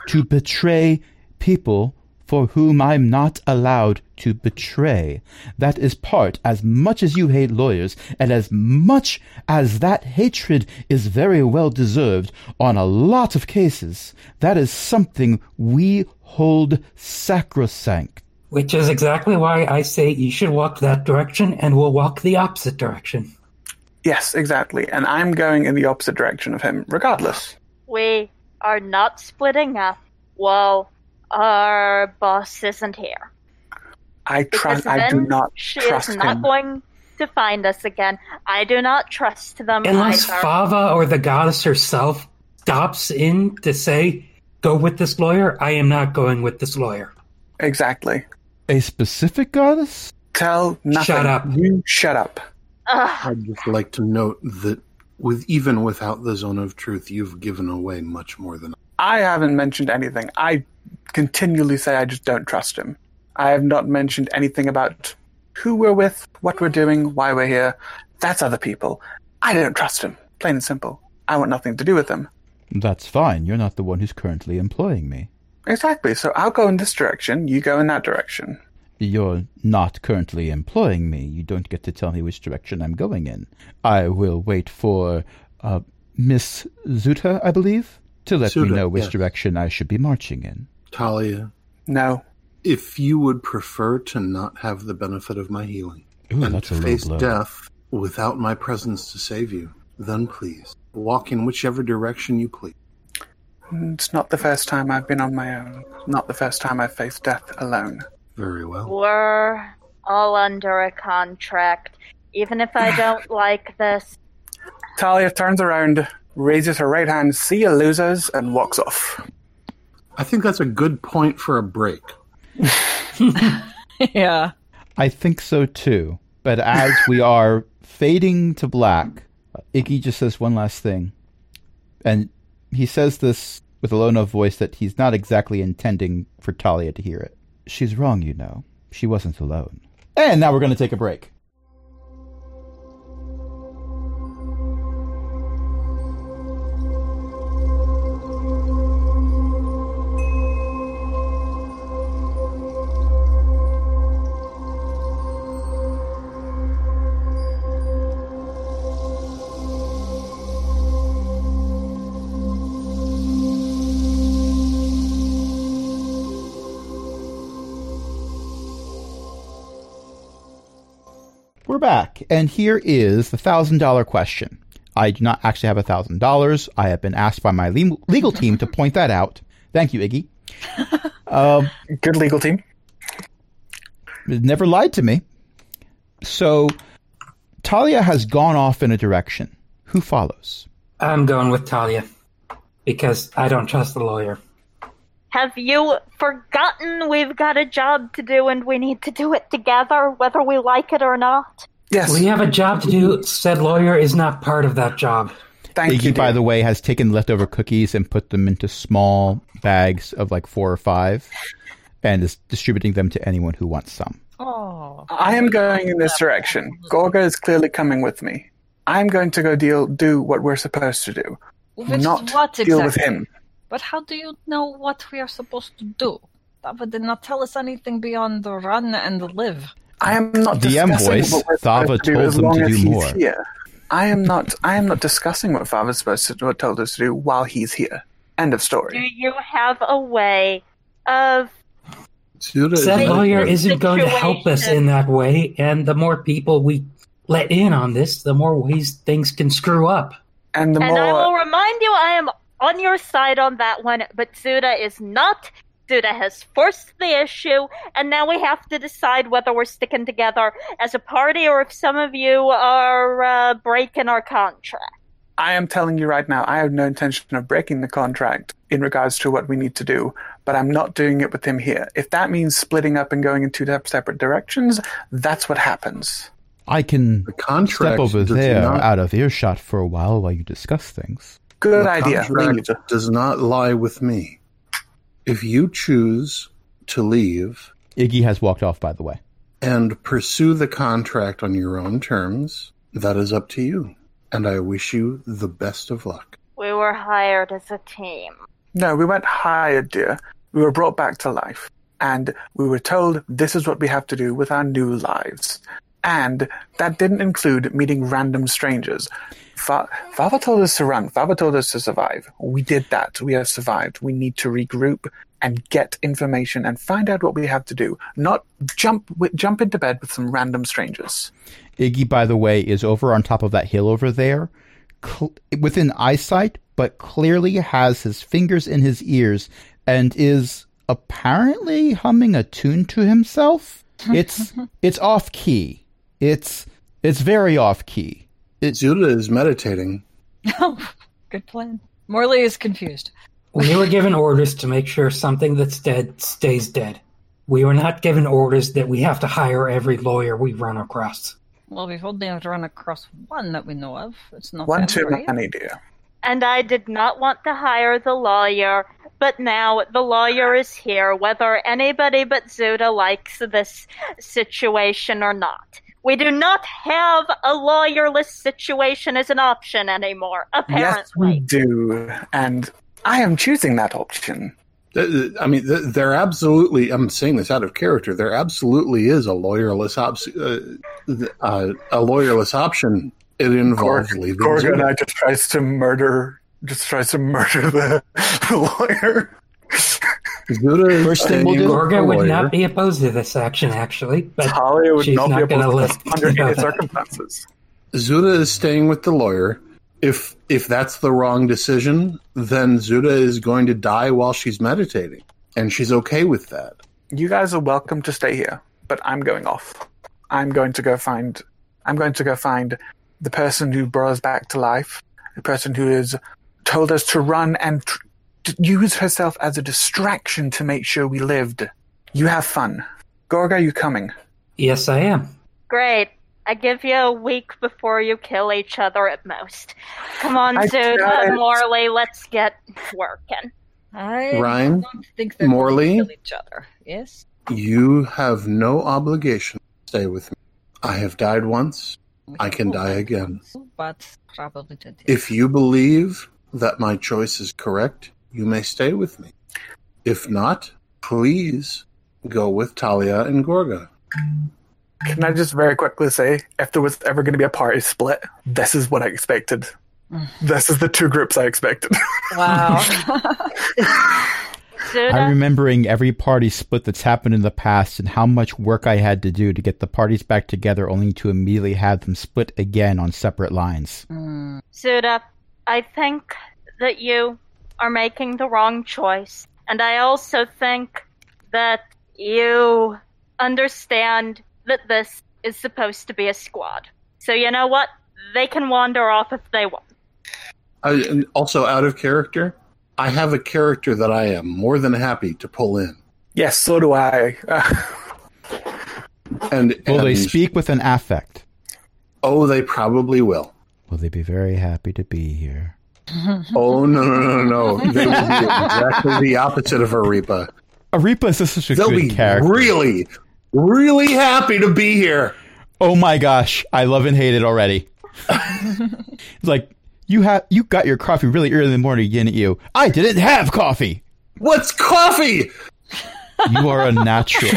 to betray people for whom I'm not allowed to betray. That is part, as much as you hate lawyers, and as much as that hatred is very well deserved on a lot of cases, that is something we hold sacrosanct. Which is exactly why I say you should walk that direction and we'll walk the opposite direction. Yes, exactly. And I'm going in the opposite direction of him, regardless. We are not splitting up while our boss isn't here. I trust. I do not she trust is not him. going to find us again. I do not trust them Unless either. Thava or the goddess herself stops in to say, go with this lawyer, I am not going with this lawyer. Exactly. A specific goddess? Tell nothing. Shut up. You shut up. Ugh, I'd just like to note that with even without the zone of truth, you've given away much more than I haven't mentioned anything. I continually say I just don't trust him. I have not mentioned anything about who we're with, what we're doing, why we're here. That's other people. I don't trust him. Plain and simple. I want nothing to do with him. That's fine. You're not the one who's currently employing me. Exactly. So I'll go in this direction. You go in that direction. You're not currently employing me. You don't get to tell me which direction I'm going in. I will wait for uh, Miss Zuda, I believe, to let me know which yes. direction I should be marching in. Talia. No. If you would prefer to not have the benefit of my healing Ooh, and to face death without my presence to save you, then please walk in whichever direction you please. It's not the first time I've been on my own. Not the first time I've faced death alone. Very well. we're all under a contract. Even if I don't like this, Talia turns around, raises her right hand, see you losers, and walks off. I think that's a good point for a break. yeah. I think so too. But as we are fading to black, uh, Iggy just says one last thing. And he says this with a low enough voice that he's not exactly intending for Talia to hear it. She's wrong, you know. She wasn't alone. And now we're going to take a break. Back, and here is the thousand dollar question. I do not actually have a thousand dollars. I have been asked by my le- legal team to point that out. Thank you, Iggy. Um, Good legal team. never lied to me. So, Talia has gone off in a direction. Who follows? I'm going with Talia because I don't trust the lawyer. have you forgotten we've got a job to do and we need to do it together, whether we like it or not? Yes. We have a job to do. Said lawyer is not part of that job. Thank Iggy, you. by the way, has taken leftover cookies and put them into small bags of like four or five and is distributing them to anyone who wants some. Oh. I am going in this direction. Gorga is clearly coming with me. I'm going to go deal do what we're supposed to do, Which not what deal with him. But how do you know what we are supposed to do? That did not tell us anything beyond the run and live. I am not DM discussing voice, what we're Thava supposed to do told as them to do more. here. I am not. I am not discussing what Thava's supposed to what told us to do while he's here. End of story. Do you have a way of Zuda is Said lawyer isn't going to help us in that way, and the more people we let in on this, the more ways things can screw up. And the And I will remind you, I am on your side on that one, but Zuda is not. Zuda has forced the issue, and now we have to decide whether we're sticking together as a party or if some of you are uh, breaking our contract. I am telling you right now, I have no intention of breaking the contract in regards to what we need to do, but I'm not doing it with him here. If that means splitting up and going in two separate directions, that's what happens. I can The contract step over there not- out of earshot for a while while you discuss things. Good the idea. contract does not lie with me. If you choose to leave Iggy has walked off, by the way. and pursue the contract on your own terms, that is up to you. And I wish you the best of luck. We were hired as a team. No, we weren't hired, dear. We were brought back to life. And we were told this is what we have to do with our new lives. And that didn't include meeting random strangers. Fa- Father told us to run. Father told us to survive. We did that. We have survived. We need to regroup and get information and find out what we have to do. Not jump jump into bed with some random strangers. Iggy, by the way, is over on top of that hill over there, cl- within eyesight, but clearly has his fingers in his ears and is apparently humming a tune to himself. It's it's off key. It's it's very off key. Zuda is meditating. Oh, good plan. Morley is confused. We were given orders to make sure something that's dead stays dead. We were not given orders that we have to hire every lawyer we run across. Well, we've only run across one that we know of. It's not One that too great. many, dear. And I did not want to hire the lawyer, but now the lawyer is here, whether anybody but Zuda likes this situation or not. We do not have a lawyerless situation as an option anymore, apparently. Yes, we do. And I am choosing that option. Th- th- I mean, th- there absolutely. I'm saying this out of character. There absolutely is a lawyerless op- uh, uh, a lawyerless option. It involves leaving. Gorga and I just tries to murder, just tries to murder the, the lawyer. Zuda is First thing we'll do- Gorga would lawyer. not be opposed to this action, actually. But Talia would she's not, not be gonna able under any circumstances. Zuda is staying with the lawyer. If if that's the wrong decision, then Zuda is going to die while she's meditating, and she's okay with that. You guys are welcome to stay here, but I'm going off. I'm going to go find. I'm going to go find the person who brought us back to life, the person who has told us to run and tr- to use herself as a distraction to make sure we lived. You have fun. Gorga, you coming? yes, I am. Great. I give you a week before you kill each other at most. Come on, I Zuda. Morley, let's get working. I Ryan, don't think they're Morley? going to kill each other. Yes. You have no obligation to stay with me. I have died once. I can die again. But probably did. If you believe that my choice is correct, you may stay with me. If not, please go with Talia and Gorga. Can I just very quickly say, if there was ever going to be a party split, this is what I expected. Mm. this is the two groups I expected. Wow. I'm remembering every party split that's happened in the past and how much work I had to do to get the parties back together only to immediately have them split again on separate lines. Mm. Zuda, I think that you are making the wrong choice. And I also think that you understand that this is supposed to be a squad. So you know what? They can wander off if they want. I, and also, out of character, I have a character that I am more than happy to pull in. yes, so do I. And, Will they speak with an affect? Oh, they probably will. Will they be very happy to be here? Oh no no no no! They will be exactly the opposite of Arepa. Arepa is such a They'll good be character. really, really happy to be here. oh my gosh, I love and hate it already. it's like you have you got your coffee really early in the morning, didn't you? I didn't have coffee. What's coffee? You are a natural.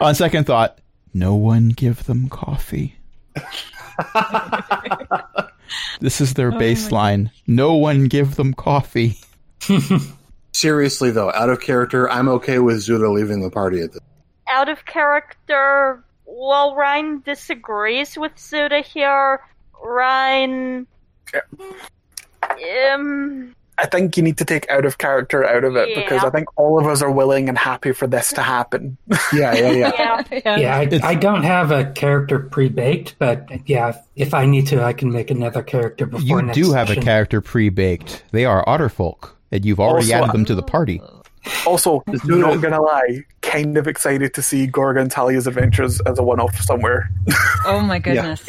On second thought, no one give them coffee. This is their baseline. No one give them coffee. Seriously though, out of character, I'm okay with Zuda leaving the party at this. Out of character, well, Ryan disagrees with Zuda here. Ryan. Um, I think you need to take out of character out of it because I think all of us are willing and happy for this to happen. Yeah yeah yeah. yeah. Yeah, I, I don't have a character pre-baked, but yeah, if I need to, I can make another character before You next do have a character pre-baked. They are Otterfolk, and you've already Also- added them to the oh. party. Also, not gonna lie, kind of excited to see Gorga and Talia's adventures as a one-off somewhere. oh my goodness.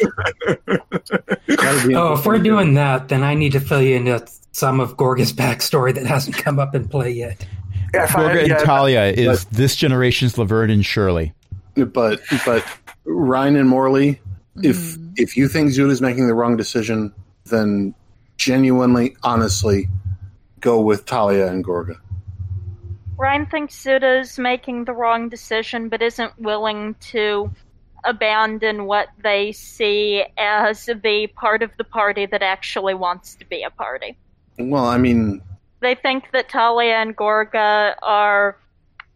Oh, if we're doing that, then I need to fill you into some of Gorga's backstory that hasn't come up in play yet. If I- Gorga and yeah, Talia is this generation's Laverne and Shirley. but but Ryan and Morley, if mm-hmm. if you think Zuda's making the wrong decision, then genuinely, honestly, go with Talia and Gorga. Ryan thinks Zuda's making the wrong decision, but isn't willing to abandon what they see as the part of the party that actually wants to be a party. Well, I mean, They think that Talia and Gorga are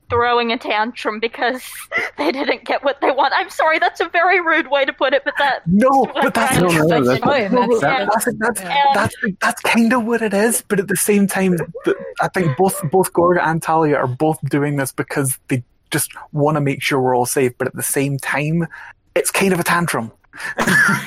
throwing a tantrum because they didn't get what they want. I'm sorry, that's a very rude way to put it, but that No, but that's No, no, that's- Fine, that's- that's that's that's that's kind of what it is. But at the same time, I think both both Gorga and Talia are both doing this because they just want to make sure we're all safe. But at the same time, it's kind of a tantrum.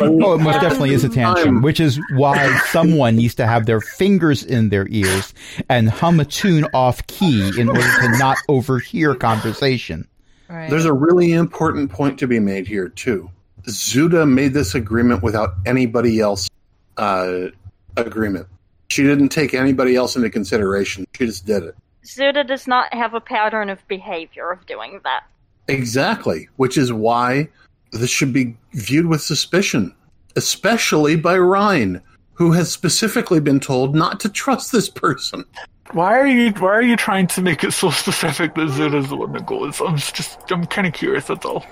Oh, it most definitely is a tantrum, I'm- which is why someone needs to have their fingers in their ears and hum a tune off key in order to not overhear conversation. Right. there's a really important point to be made here too. Zuda made this agreement without anybody else uh, agreement. She didn't take anybody else into consideration. She just did it. Zuda does not have a pattern of behavior of doing that. Exactly, which is why this should be viewed with suspicion, especially by Ryan, who has specifically been told not to trust this person. Why are you Why are you trying to make it so specific that Zuda's the one that goes? I'm just I'm kind of curious. That's all.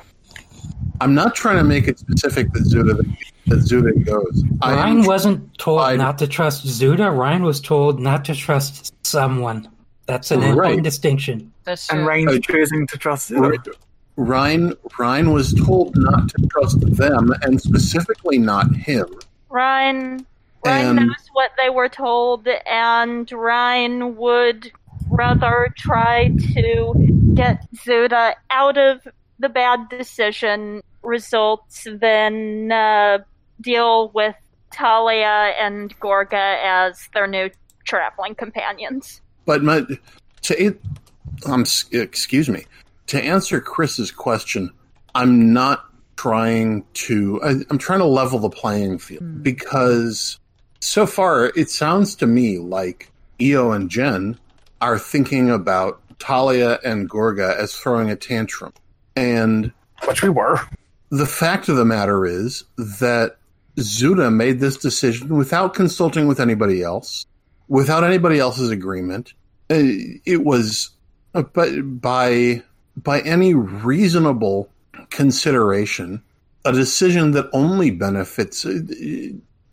I'm not trying to make it specific that Zuda that Zuda goes. I Ryan wasn't told I- not to trust Zuda. Ryan was told not to trust someone. That's an Right. important distinction. That's And true. Ryan's Uh, choosing to trust Zuda. Ryan Ryan was told not to trust them and specifically not him. Ryan Ryan And- knows what they were told, and Ryan would rather try to get Zuda out of the bad decision results than uh, deal with Talia and Gorga as their new traveling companions. But my, to um, excuse me to answer Chris's question, I'm not trying to. I, I'm trying to level the playing field because so far it sounds to me like Io and Jen are thinking about Talia and Gorga as throwing a tantrum, and Which we were. the fact of the matter is that Zuda made this decision without consulting with anybody else, without anybody else's agreement. Uh, It was, uh, but by by any reasonable consideration, a decision that only benefits. uh,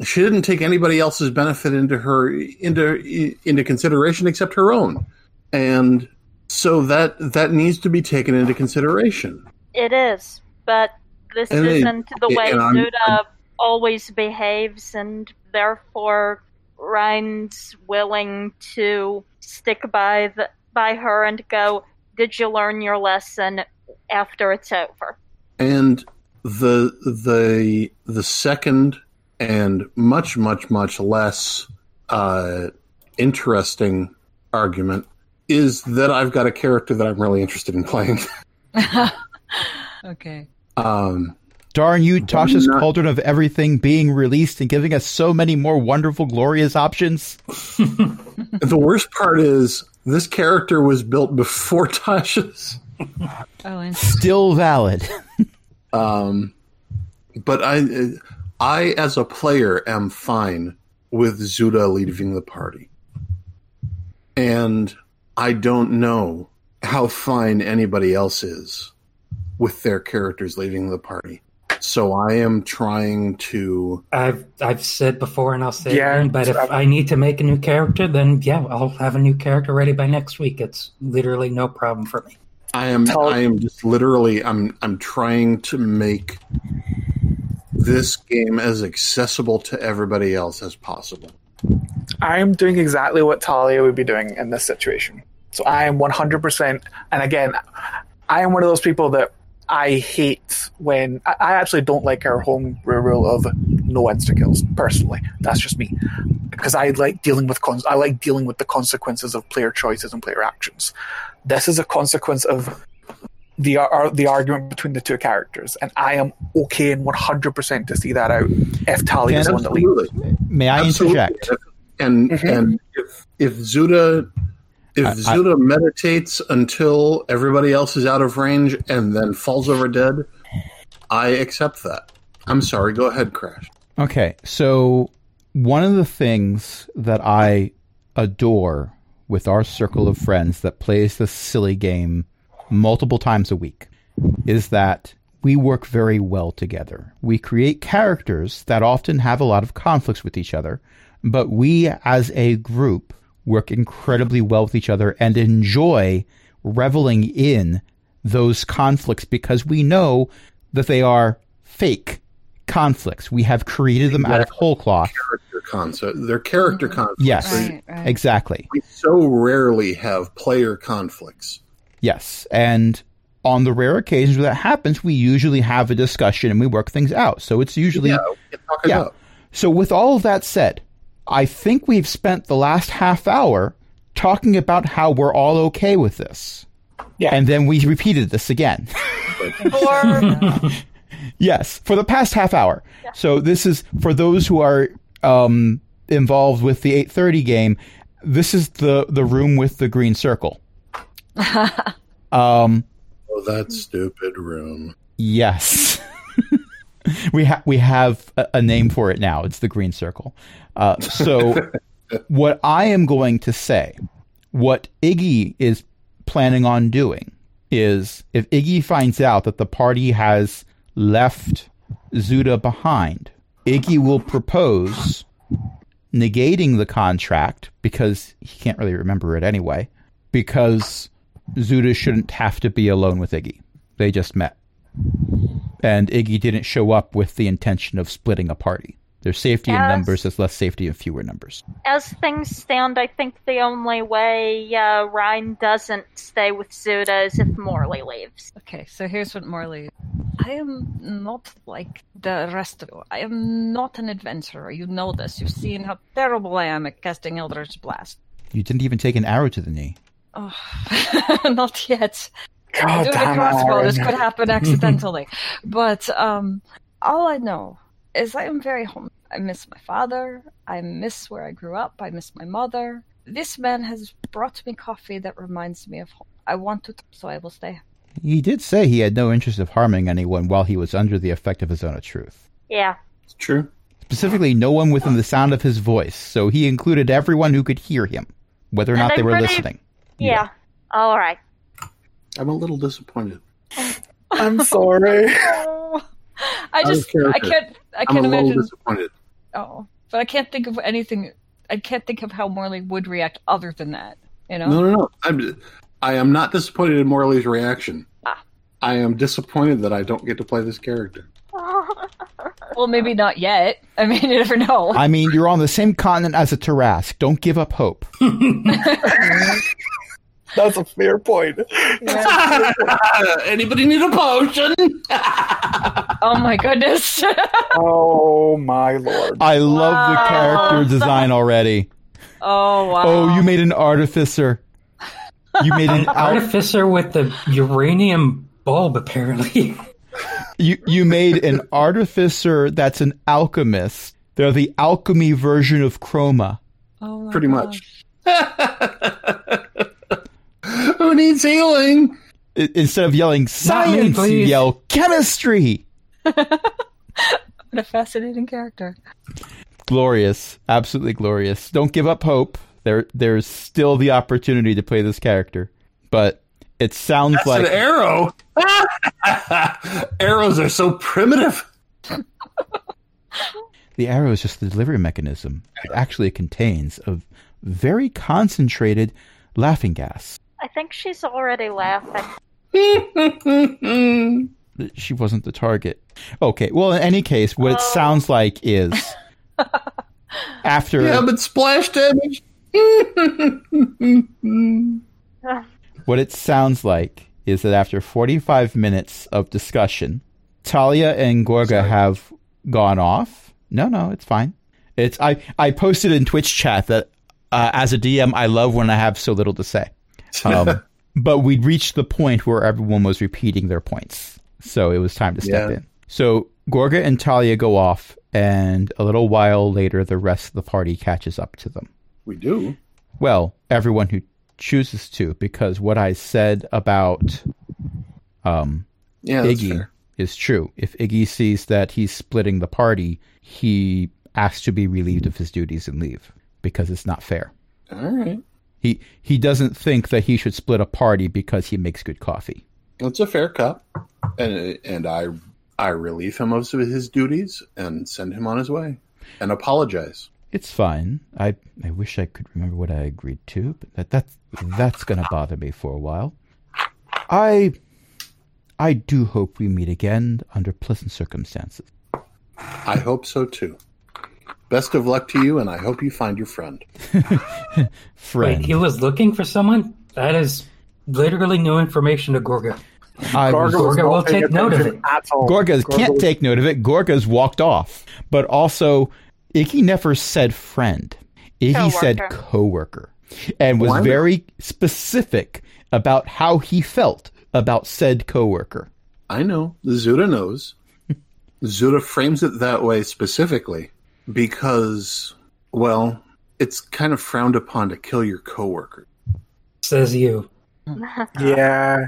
She didn't take anybody else's benefit into her into into consideration except her own, and so that that needs to be taken into consideration. It is, but this And it- isn't the way Zuda always behaves, and therefore Ryan's willing to stick by the by her and go. Did you learn your lesson after it's over? And the the the second and much much much less uh, interesting argument is that I've got a character that I'm really interested in playing. okay. um, Darn you, Tasha's not- Cauldron of Everything being released and giving us so many more wonderful, glorious options. the worst part is this character was built before Tasha's. Oh, and Still valid. Um, but I, I as a player am fine with Zuda leaving the party, and I don't know how fine anybody else is with their characters leaving the party. So I am trying to. I've I've said before and I'll say Yeah, again, but if I've- I need to make a new character, then yeah, I'll have a new character ready by next week. It's literally no problem for me. I am. Tell- I am just literally. I'm. I'm trying to make this game as accessible to everybody else as possible. I am doing exactly what Talia would be doing in this situation. So I am 100%. And again, I am one of those people that I hate when. I, I actually don't like our home rule of no insta kills, personally. That's just me. Because I like dealing with cons- I like dealing with the consequences of player choices and player actions. This is a consequence of the ar- the argument between the two characters, and I am okay and 100% to see that out if Talia is the one that leads. May I Absolutely. interject? And Mhm. and if if Zuda if I- I- Zuda meditates until everybody else is out of range and then falls over dead, I accept that. I'm sorry. Go ahead, Crash. Okay, so one of the things that I adore with our circle of friends that plays this silly game multiple times a week is that we work very well together. We create characters that often have a lot of conflicts with each other, but we as a group work incredibly well with each other and enjoy reveling in those conflicts because we know that they are fake conflicts. We have created them out of whole cloth. Character concept. They're character mm-hmm. conflicts. Yes, Right, right. exactly. We so rarely have player conflicts. Yes. And on the rare occasions where that happens, we usually have a discussion and we work things out. So it's usually. Yeah, we can talk it Yeah. out. So, with all of that said, I think we've spent the last half hour talking about how we're all okay with this. Yeah. And then we repeated this again. Or yes, for the past half hour. So, this is for those who are um, involved with the 830 game. This is the, the room with the green circle. um, Oh, that stupid room. Yes. we have we have a, a name for it now. It's the green circle. Uh, so, what I am going to say, what Iggy is planning on doing, is if Iggy finds out that the party has left Zuda behind, Iggy will propose negating the contract because he can't really remember it anyway, because Zuda shouldn't have to be alone with Iggy. They just met. And Iggy didn't show up with the intention of splitting a party. There's safety in numbers, there's less safety in fewer numbers. as things stand, I think the only way uh, Ryan doesn't stay with Zuda is if Morley leaves. Okay, so here's what Morley. I am not like the rest of you. I am not an adventurer. You know this. You've seen how terrible I am at casting Eldritch Blast. You didn't even take an arrow to the knee. Oh, not yet. God Doing a damn crossbow, this could happen accidentally. but um, all I know is I am very home. I miss my father. I miss where I grew up. I miss my mother. This man has brought me coffee that reminds me of home. I want to, so I will stay. He did say he had no interest of harming anyone while he was under the effect of his own truth. Yeah. It's true. Specifically, no one within the sound of his voice, so he included everyone who could hear him, whether or And not I'm they were pretty- listening. Yeah. All right. I'm a little disappointed. I'm sorry. I just, I can't, I I'm can't little imagine. disappointed. Oh, but I can't think of anything. I can't think of how Morley would react other than that. You know? No, no, no. I'm, I am not disappointed in Morley's reaction. Ah. I am disappointed that I don't get to play this character. Well, maybe not yet. I mean, you never know. I mean, you're on the same continent as a Tarrasque. Don't give up hope. That's a fair point. Anybody need a potion? oh my goodness. Oh my lord. I love the character design already. oh wow. Oh, you made an artificer. You made an al- Artificer with the uranium bulb, apparently. you you made an artificer that's an alchemist. They're the alchemy version of Chroma. Oh my Pretty gosh. much. Who needs healing? Instead of yelling science, you yell chemistry. What a fascinating character. Glorious, absolutely glorious. Don't give up hope. There, there's still the opportunity to play this character, but it sounds That's like an arrow. Arrows are so primitive. the arrow is just the delivery mechanism. It actually contains a very concentrated laughing gas. I think she's already laughing. She wasn't the target. Okay, well, in any case, what it Oh. sounds like is after yeah, but splash damage. What it sounds like is that after 45 minutes of discussion, Talia and Gorga have gone off. No, no, it's fine. It's I I posted in Twitch chat that uh, as a DM, I love when I have so little to say. Um, but we'd reached the point where everyone was repeating their points, so it was time to step Yeah. in. So Gorga and Talia go off, and a little while later, the rest of the party catches up to them. we do. Well, everyone who chooses to, because what I said about um, Yeah, Iggy is true. If Iggy sees that he's splitting the party, he asks to be relieved of his duties and leave because it's not fair. All right. He he doesn't think that he should split a party because he makes good coffee. It's a fair cup, and and I I relieve him of his duties and send him on his way, and apologize. It's fine. I I wish I could remember what I agreed to, but that that's that's gonna bother me for a while. I I do hope we meet again under pleasant circumstances. I hope so too. Best of luck to you, and I hope you find your friend. Friend, Wait, he was looking for someone? That is literally new information to Gorga. I Gorga was Gorga will take note of it. Gorga Gorga can't was- take note of it. Gorga's walked off. But also, Iggy never said friend. Iggy said Coworker. coworker, and was Why very specific about how he felt about said coworker. I know Zuda knows. Zuda frames it that way specifically because, well, it's kind of frowned upon to kill your coworker. Says you. Yeah.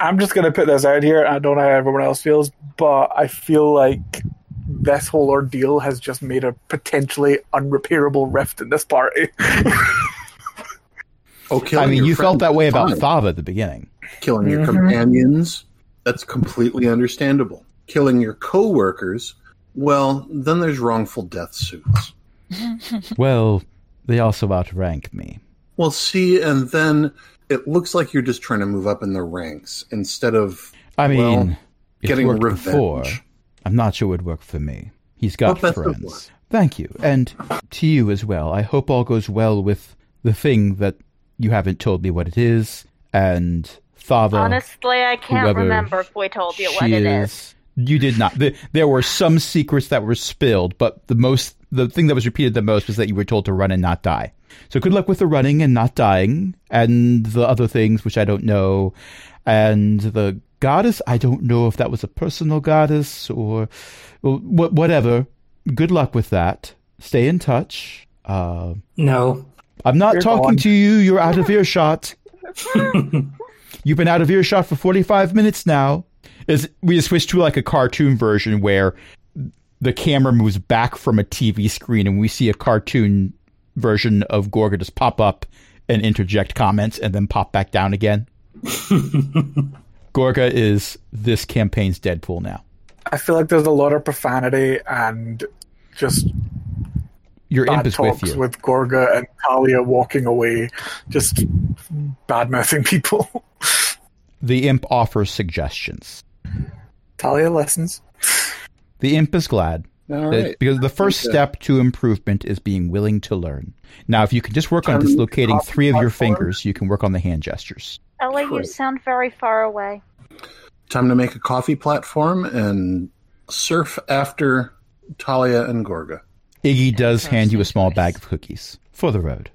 I'm just going to put this out here. I don't know how everyone else feels, but I feel like this whole ordeal has just made a potentially unrepairable rift in this party. Oh, I mean, you felt that way about fine. Thava at the beginning. killing your Mhm. companions. That's completely understandable. Killing your coworkers. Well, then there's wrongful death suits. Well, they also outrank me. Well, see, and then it looks like you're just trying to move up in the ranks instead of I mean, Well, it's getting worked revenge. before. I'm not sure it would work for me. He's got Well, best of luck. friends. Thank you, and to you as well. I hope all goes well with the thing that you haven't told me what it is, and Thava. Honestly, I can't remember if we told you what she it is. You did not. The, there were some secrets that were spilled, but the most, the thing that was repeated the most was that you were told to run and not die. So good luck with the running and not dying, and the other things which I don't know, and the goddess. I don't know if that was a personal goddess or, or wh- whatever. Good luck with that. Stay in touch. Uh, No. I'm not You're talking gone. to you. You're out of earshot. You've been out of earshot for 45 minutes now. Is we just switched to like a cartoon version where the camera moves back from a TV screen and we see a cartoon version of Gorga just pop up and interject comments and then pop back down again. Gorga is this campaign's Deadpool now. I feel like there's a lot of profanity and just Your imp bad is with talks you. with Gorga and Talia walking away, just bad mouthing people. the imp offers suggestions. Talia listens. The imp is glad. all right. Because the first Okay. step to improvement is being willing to learn. Now, if you can just work on Turn the dislocating three of your platform. fingers, you can work on the hand gestures. Ella, you sound very far away. Time to make a coffee platform and surf after Talia and Gorga. Iggy does hand you a small bag of cookies for the road.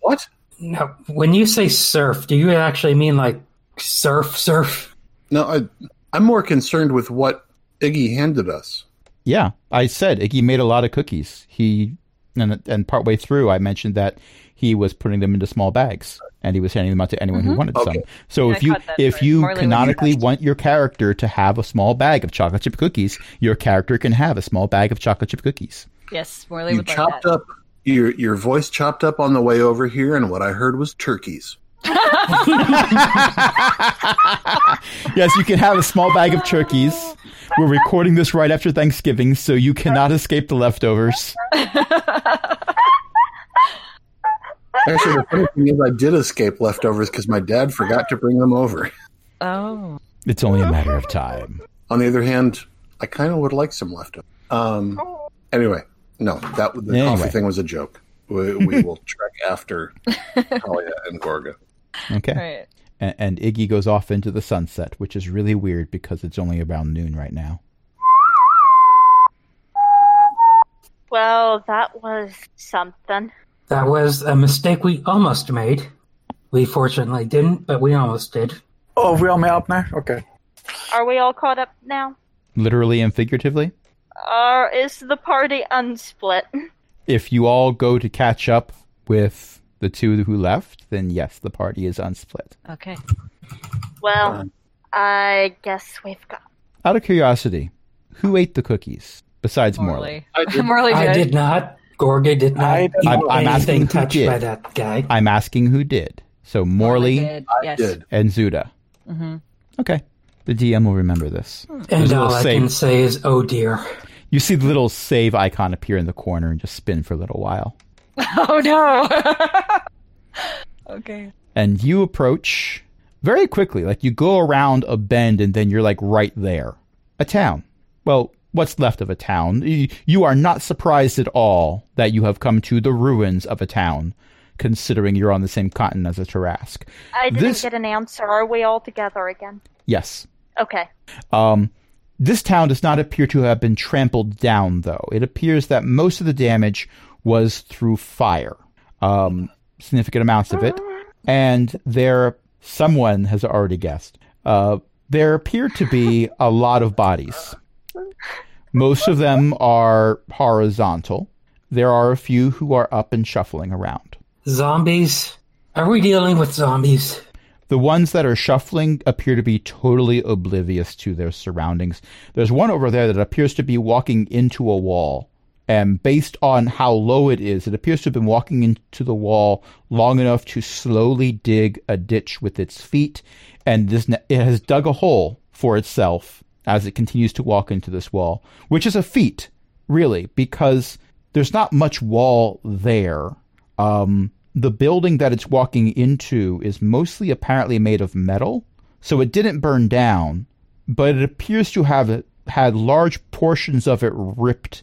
What? No. When you say surf, do you actually mean like surf, surf? No, I, I'm more concerned with what Iggy handed us. Yeah, I said Iggy made a lot of cookies. He and and partway through, I mentioned that he was putting them into small bags and he was handing them out to anyone who mm-hmm. wanted Okay. some. So Yeah, if I you if you Marley canonically impressed. want your character to have a small bag of chocolate chip cookies, your character can have a small bag of chocolate chip cookies. Yes, Morley You would like chopped that. up your your voice chopped up on the way over here, and what I heard was turkeys. yes, you can have a small bag of turkeys. We're recording this right after Thanksgiving, so you cannot escape the leftovers. Actually, the funny thing is, I did escape leftovers because my dad forgot to bring them over. Oh. It's only a matter of time. On the other hand, I kind of would like some leftovers. Um. Anyway, no, that the Anyway. coffee thing was a joke. We, we will trek after Talia and Gorga. Okay. Right. And, and Iggy goes off into the sunset, which is really weird because it's only around noon right now. Well, that was something. That was a mistake we almost made. We fortunately didn't, but we almost did. Oh, have we all met up now? Okay. Are we all caught up now? Literally and figuratively. Or is the party unsplit? If you all go to catch up with the two who left, then yes, the party is unsplit. Okay. Well, I guess we've got. Out of curiosity, who ate the cookies besides Morley? Morley. Morley I did. did not. Gorga did not I eat I'm, I'm asking anything who touched did. by that guy. I'm asking who did. So Morley did. Yes. and Zuda. hmm Okay. The DM will remember this. And There's all I save. can say is, oh dear. You see the little save icon appear in the corner and just spin for a little while. Oh no. okay. And you approach very quickly. Like you go around a bend and then you're like right there. A town. Well, what's left of a town. You are not surprised at all that you have come to the ruins of a town, considering you're on the same continent as a Tarrasque. I didn't This- get an answer. Are we all together again? Yes. Okay. Um, this town does not appear to have been trampled down, though. It appears that most of the damage was through fire, um, significant amounts of it. And there, someone has already guessed, uh, there appear to be a lot of bodies. Most of them are horizontal. There are a few who are up and shuffling around. Zombies? Are we dealing with zombies? The ones that are shuffling appear to be totally oblivious to their surroundings. There's one over there that appears to be walking into a wall. And based on how low it is, it appears to have been walking into the wall long enough to slowly dig a ditch with its feet. And this, it has dug a hole for itself as it continues to walk into this wall, which is a feat, really, because there's not much wall there. Um, the building that it's walking into is mostly apparently made of metal, so it didn't burn down, but it appears to have had large portions of it ripped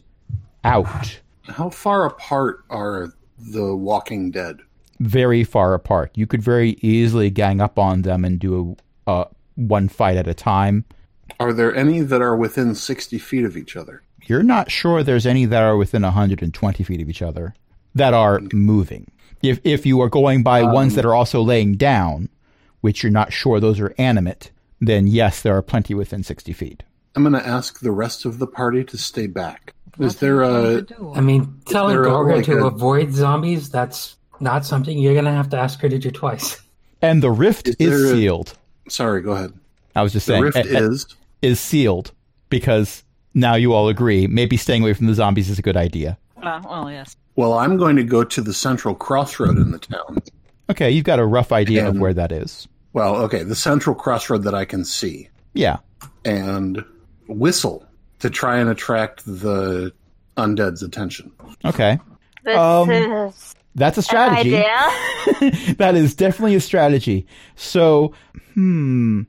out How far apart are the Walking Dead? very far apart. You could very easily gang up on them and do a, uh, one fight at a time. Are there any that are within 60 feet of each other? You're not sure there's any that are within 120 feet of each other that are moving. If if you are going by ones that are also laying down, which you're not sure those are animate, then yes, there are plenty within 60 feet. I'm going to ask the rest of the party to stay back. Is there a. I mean, telling there Gorga like to a- avoid zombies, that's not something you're going to have to ask her to do twice. And the rift Is is, there a- sealed. Sorry, go ahead. I was just The saying, rift eh, eh, is. is sealed because now you all agree maybe staying away from the zombies is a good idea. Uh, well, yes. Well, I'm going to go to the central crossroad in the town. Okay, you've got a rough idea of where that is. Well, okay, the central crossroad that I can see. Yeah. And whistle to try and attract the undead's attention. Okay. This Um, is That's a an strategy. idea. that is definitely a strategy. So, hmm,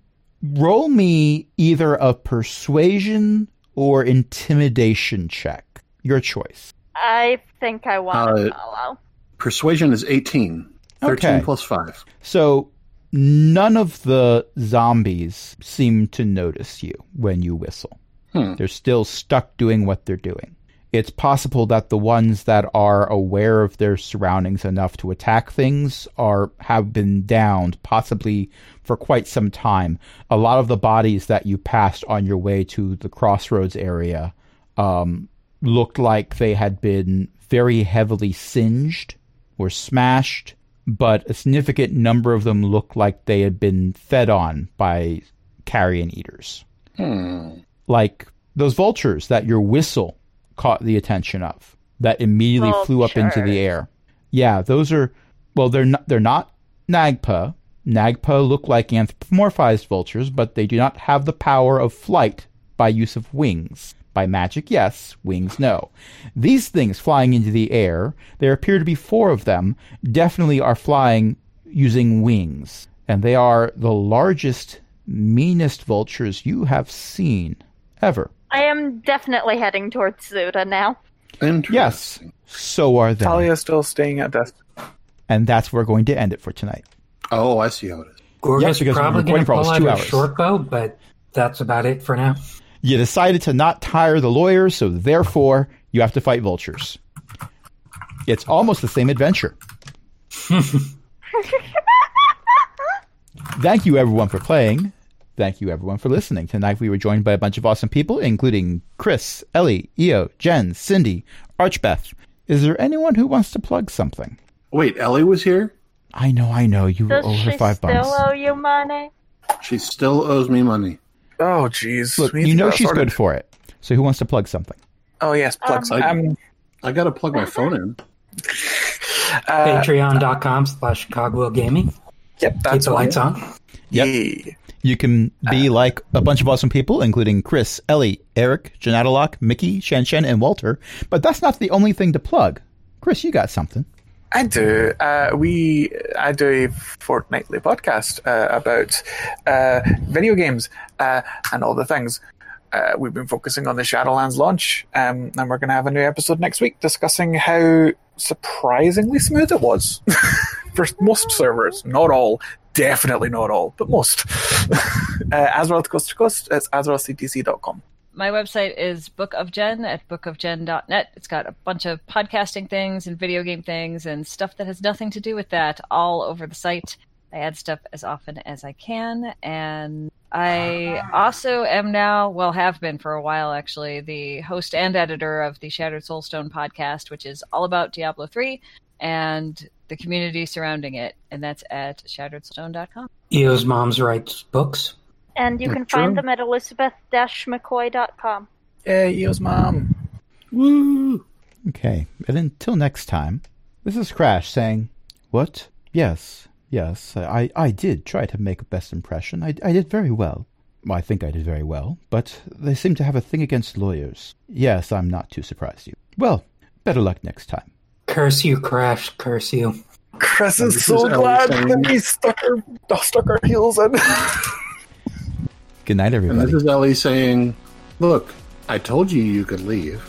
roll me either a persuasion or intimidation check. Your choice. I think I want to Uh, follow. Persuasion is 18. 13 Okay. plus 5. So, none of the zombies seem to notice you when you whistle. Hmm. They're still stuck doing what they're doing. It's possible that the ones that are aware of their surroundings enough to attack things are have been downed, possibly for quite some time. A lot of the bodies that you passed on your way to the crossroads area um, looked like they had been very heavily singed or smashed, but a significant number of them looked like they had been fed on by carrion eaters Hmm. Like those vultures that your whistle caught the attention of that immediately oh, flew up into the air. Yeah, those are well they're not they're not Nagpa. Nagpa look like anthropomorphized vultures, but they do not have the power of flight by use of wings. By magic, yes. Wings, no. These things flying into the air, there appear to be four of them, definitely are flying using wings. And they are the largest, meanest vultures you have seen ever. I am definitely heading towards Zuda now. Interesting. Yes, so are they. Talia's still staying at desk. And that's where we're going to end it for tonight. Oh, I see how it is. Gorga's because we're probably recording going to for pull almost out two her short bow, but that's about it for now. You decided to not tire the lawyers, so therefore you have to fight vultures. It's almost the same adventure. Thank you, everyone, for playing. Thank you, everyone, for listening. Tonight we were joined by a bunch of awesome people, including Chris, Ellie, Io, Jen, Cindy, Archbeth. Is there anyone who wants to plug something? Wait, Ellie was here? I know, I know. You Does owe her she five still bucks. owe you money? She still owes me money. Oh, jeez. Look, you know she's good for it. So who wants to plug something? Oh, yes, plugs. Um, Um, I got to plug my phone in. uh, Patreon.com slash Cogwheel Gaming. yep, Keep the lights on. Yep. Yeah. You can be like a bunch of awesome people, including Chris, Ellie, Eric, Janatalock, Mickey, Shen Shen, and Walter. But that's not the only thing to plug. Chris, you got something. I do. Uh, we I do a fortnightly podcast uh, about uh, video games uh, and all the things. Uh, we've been focusing on the Shadowlands launch, um, and we're going to have a new episode next week discussing how surprisingly smooth it was for most servers. Not all, definitely not all, but most. uh, Azeroth Coast to Coast, it's AzerothCTC.com my website is bookofgen at bookofgen.net. It's got a bunch of podcasting things and video game things and stuff that has nothing to do with that all over the site. I add stuff as often as I can. And I also am now, well, have been for a while actually, the host and editor of the Shattered Soulstone podcast, which is all about Diablo 3 and the community surrounding it. And that's at shatteredsoulstone.com. Eo's mom's writes books. And you can True. find them at elizabeth-mccoy.com. Hey, Eo's mom. Woo! Okay, and until next time, this is Crash saying, What? Yes, yes, I, I did try to make a best impression. I, I did very well. Well, I think I did very well, but they seem to have a thing against lawyers. Yes, I'm not too surprised you. Well, better luck next time. Curse you, Crash. Curse you. Chris And is so is glad that we stuck our, stuck our heels in. Good night, And everybody. this is Ellie saying, Look, I told you you could leave.